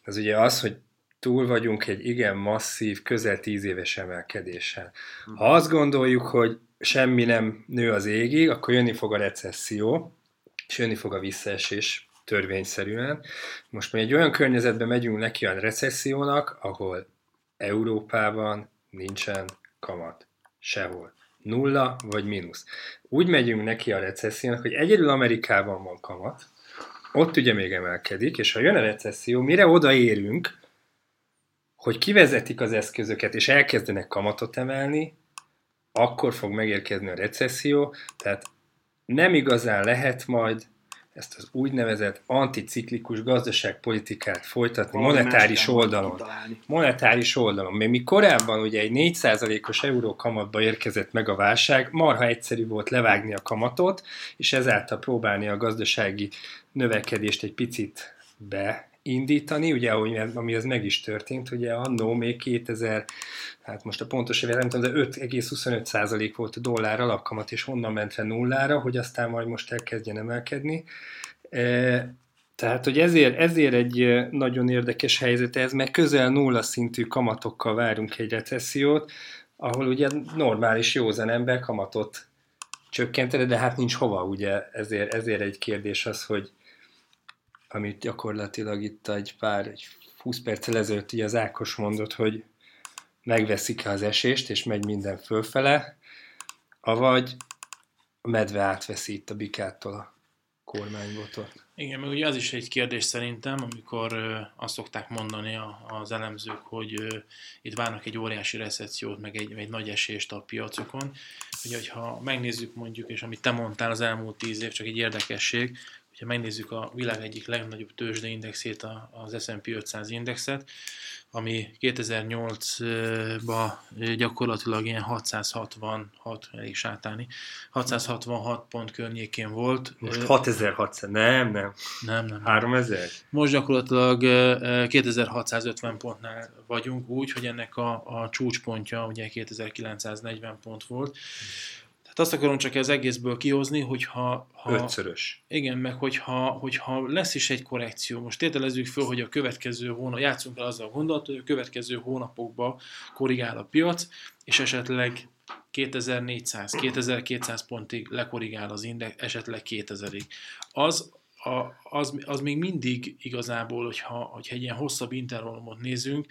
az ugye az, hogy túl vagyunk egy igen masszív, közel tíz éves emelkedéssel. Ha azt gondoljuk, hogy semmi nem nő az égig, akkor jönni fog a recesszió, és jönni fog a visszaesés törvényszerűen. Most mi egy olyan környezetben megyünk neki a recessziónak, ahol Európában nincsen kamat. Sehol. nulla vagy mínusz. Úgy megyünk neki a recessziónak, hogy egyedül Amerikában van kamat, ott ugye még emelkedik, és ha jön a recesszió, mire odaérünk, hogy kivezetik az eszközöket, és elkezdenek kamatot emelni, akkor fog megérkezni a recesszió, tehát nem igazán lehet majd ezt az úgynevezett anticiklikus gazdaságpolitikát folytatni Valami monetáris oldalon. Monetáris oldalon. Mert mi korábban ugye egy 4%-os euró kamatba érkezett meg a válság, marha egyszerű volt levágni a kamatot, és ezáltal próbálni a gazdasági növekedést egy picit be indítani, ugye, ami az meg is történt, ugye annó még 2000, hát most a pontos évet nem tudom, de 5,25% volt a dollár alapkamat, és onnan ment le nullára, hogy aztán majd most elkezdjen emelkedni. E, tehát, hogy ezért, ezért egy nagyon érdekes helyzet ez, mert közel nulla szintű kamatokkal várunk egy recessziót, ahol ugye normális józan ember kamatot csökkentene, de hát nincs hova, ugye ezért, ezért egy kérdés az, hogy, amit gyakorlatilag itt egy pár, egy 20 perccel ezelőtt így az Ákos mondott, hogy megveszik az esést, és megy minden fölfele, avagy a medve átveszi itt a bikától a kormánybotot. Igen, meg ugye az is egy kérdés szerintem, amikor ö, azt szokták mondani a, az elemzők, hogy ö, itt várnak egy óriási recessziót, meg egy, egy nagy esést a piacokon. Ugye, hogyha megnézzük mondjuk, és amit te mondtál az elmúlt tíz év, csak egy érdekesség, hogyha megnézzük a világ egyik legnagyobb tőzsdeindexét, az S&P 500 indexet, ami 2008-ban gyakorlatilag ilyen 666, elég sátálni, 666 pont környékén volt. Most 6600, nem, nem. Nem, nem. 3000? Most gyakorlatilag 2650 pontnál vagyunk úgy, hogy ennek a, a csúcspontja ugye 2940 pont volt. Tehát azt akarom csak az egészből kihozni, hogyha... Ha, Ötszörös. Igen, meg hogyha, hogyha lesz is egy korrekció, most tételezzük föl, hogy a következő hónap, játszunk el azzal a gondolat, hogy a következő hónapokban korrigál a piac, és esetleg 2400-2200 pontig lekorrigál az index, esetleg 2000-ig. Az, a, az, az még mindig igazából, hogyha, hogyha egy ilyen hosszabb intervallumot nézünk,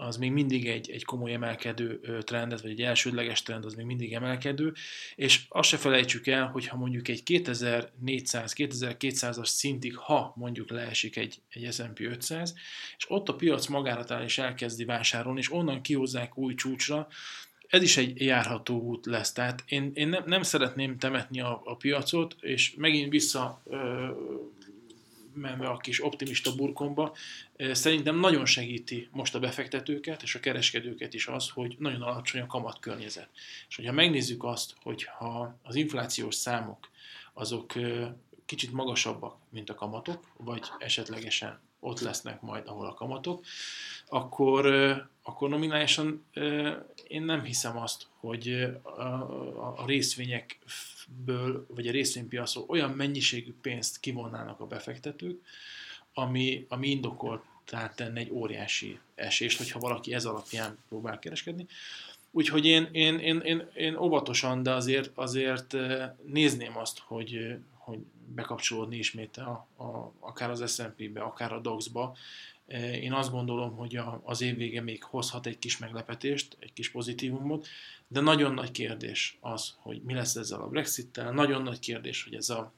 az még mindig egy, egy komoly emelkedő trend, vagy egy elsődleges trend, az még mindig emelkedő, és azt se felejtsük el, hogy ha mondjuk egy 2400-2200-as szintig, ha mondjuk leesik egy, egy S&P 500, és ott a piac magára talál és elkezdi vásárolni, és onnan kihozzák új csúcsra, ez is egy járható út lesz. Tehát én, én nem, nem szeretném temetni a, a piacot, és megint vissza ö, menve a kis optimista burkomba, szerintem nagyon segíti most a befektetőket és a kereskedőket is az, hogy nagyon alacsony a kamatkörnyezet. És hogyha megnézzük azt, hogy ha az inflációs számok azok kicsit magasabbak, mint a kamatok, vagy esetlegesen ott lesznek majd, ahol a kamatok, akkor, akkor nominálisan én nem hiszem azt, hogy a részvényekből, vagy a részvénypiacról olyan mennyiségű pénzt kivonnának a befektetők, ami, ami indokolt tehát tenne egy óriási esést, hogyha valaki ez alapján próbál kereskedni. Úgyhogy én, én, én, én, én óvatosan, de azért, azért nézném azt, hogy, hogy bekapcsolódni ismét a, a, akár az S&P-be, akár a DOX-ba, én azt gondolom, hogy a, az év vége még hozhat egy kis meglepetést, egy kis pozitívumot, de nagyon nagy kérdés az, hogy mi lesz ezzel a Brexit-tel, nagyon nagy kérdés, hogy ez a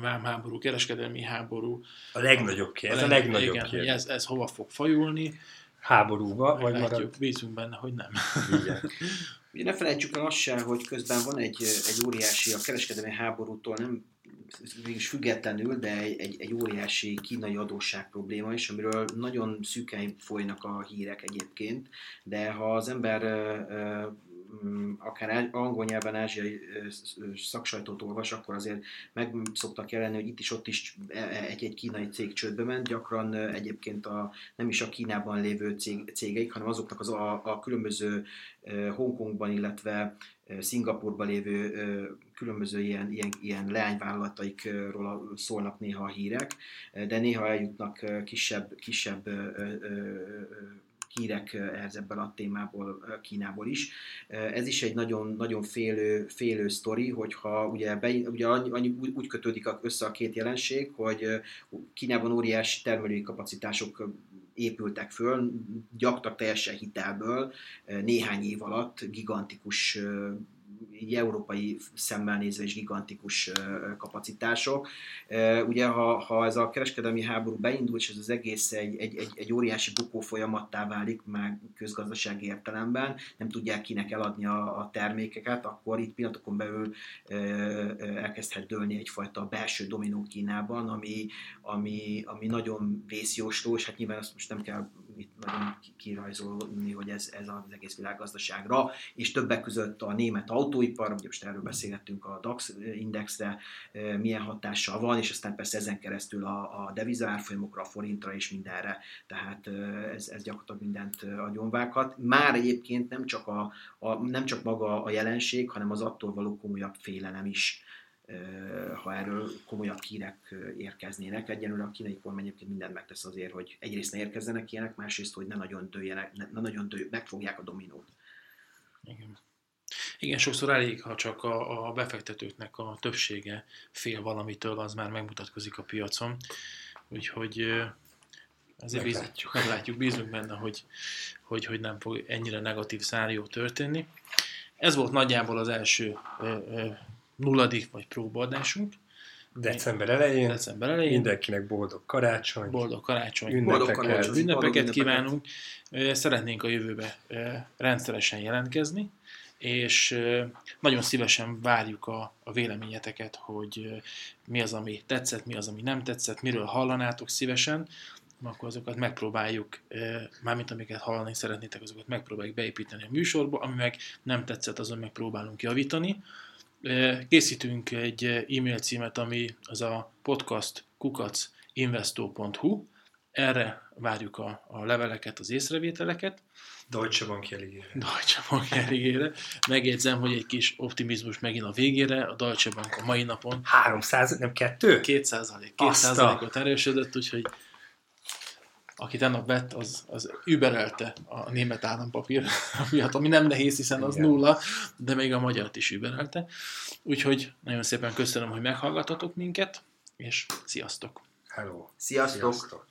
vámháború, kereskedelmi háború. A legnagyobb kérdés. A, a legnagyobb igen, kérdés. ez, ez hova fog fajulni. Háborúba, vagy látjuk, marad? Bízunk benne, hogy nem. Igen. Ugye [LAUGHS] ne felejtsük el azt sem, hogy közben van egy, egy óriási, a kereskedelmi háborútól nem mégis függetlenül, de egy, egy, egy óriási kínai adósság probléma is, amiről nagyon szűken folynak a hírek egyébként, de ha az ember akár angol nyelven ázsiai szaksajtót olvas, akkor azért meg szoktak jelenni, hogy itt is ott is e, e, egy-egy kínai cég csődbe ment, gyakran egyébként a, nem is a Kínában lévő cég, cégeik, hanem azoknak az a, a különböző Hongkongban, illetve Szingapurban lévő különböző ilyen, ilyen, ilyen leányvállalataikról szólnak néha a hírek, de néha eljutnak kisebb, kisebb hírek ebből a témából, Kínából is. Ez is egy nagyon, nagyon félő, félő sztori, hogyha ugye, be, ugye annyi, úgy kötődik össze a két jelenség, hogy Kínában óriási termelői kapacitások épültek föl, gyaktak teljesen hitelből, néhány év alatt gigantikus így európai szemmel nézve is gigantikus kapacitások. Ugye, ha, ha ez a kereskedelmi háború beindul, és ez az egész egy, egy, egy, egy óriási bukó folyamattá válik, már közgazdasági értelemben, nem tudják kinek eladni a, a termékeket, akkor itt pillanatokon belül elkezdhet dőlni egyfajta belső dominó Kínában, ami, ami, ami nagyon vészjósló, és hát nyilván azt most nem kell itt nagyon kirajzolni, hogy ez, ez az egész világgazdaságra, és többek között a német autóipar, ugye most erről beszélgettünk a DAX indexre, milyen hatással van, és aztán persze ezen keresztül a, a devizárfolyamokra, a forintra és mindenre, tehát ez, ez gyakorlatilag mindent agyonvághat. Már egyébként nem csak, a, a, nem csak maga a jelenség, hanem az attól való komolyabb félelem is ha erről komolyabb hírek érkeznének. Egyenlőre a kínai kormány egyébként mindent megtesz azért, hogy egyrészt ne érkezzenek ilyenek, másrészt, hogy ne nagyon dőljenek, ne, ne nagyon dőj, megfogják a dominót. Igen. Igen, sokszor elég, ha csak a, a befektetőknek a többsége fél valamitől, az már megmutatkozik a piacon. Úgyhogy ezért meglátjuk. Bízunk, meglátjuk, bízunk benne, hogy, hogy, hogy nem fog ennyire negatív szárió történni. Ez volt nagyjából az első nulladik vagy próbaadásunk. December elején. December elején. Mindenkinek boldog karácsony. Boldog karácsony. Ünnepeket, boldog karácsony, ünnepeket kívánunk. Szeretnénk a jövőbe rendszeresen jelentkezni, és nagyon szívesen várjuk a, a véleményeteket, hogy mi az, ami tetszett, mi az, ami nem tetszett, miről hallanátok szívesen, akkor azokat megpróbáljuk, mármint amiket hallani szeretnétek, azokat megpróbáljuk beépíteni a műsorba, ami meg nem tetszett, azon megpróbálunk javítani. Készítünk egy e-mail címet, ami az a podcast kukacinvesto.hu. Erre várjuk a, a leveleket, az észrevételeket. Deutsche Bank jeligére. Deutsche Bank jeligére. Megjegyzem, hogy egy kis optimizmus megint a végére. A Deutsche Bank a mai napon 300, nem kettő? 200 200-ot erősödött, úgyhogy aki tegnap vett, az, az überelte a német állampapír [LAUGHS] miatt, ami nem nehéz, hiszen az Igen. nulla, de még a magyart is überelte. Úgyhogy nagyon szépen köszönöm, hogy meghallgatotok minket, és sziasztok! Hello! Sziasztok! sziasztok.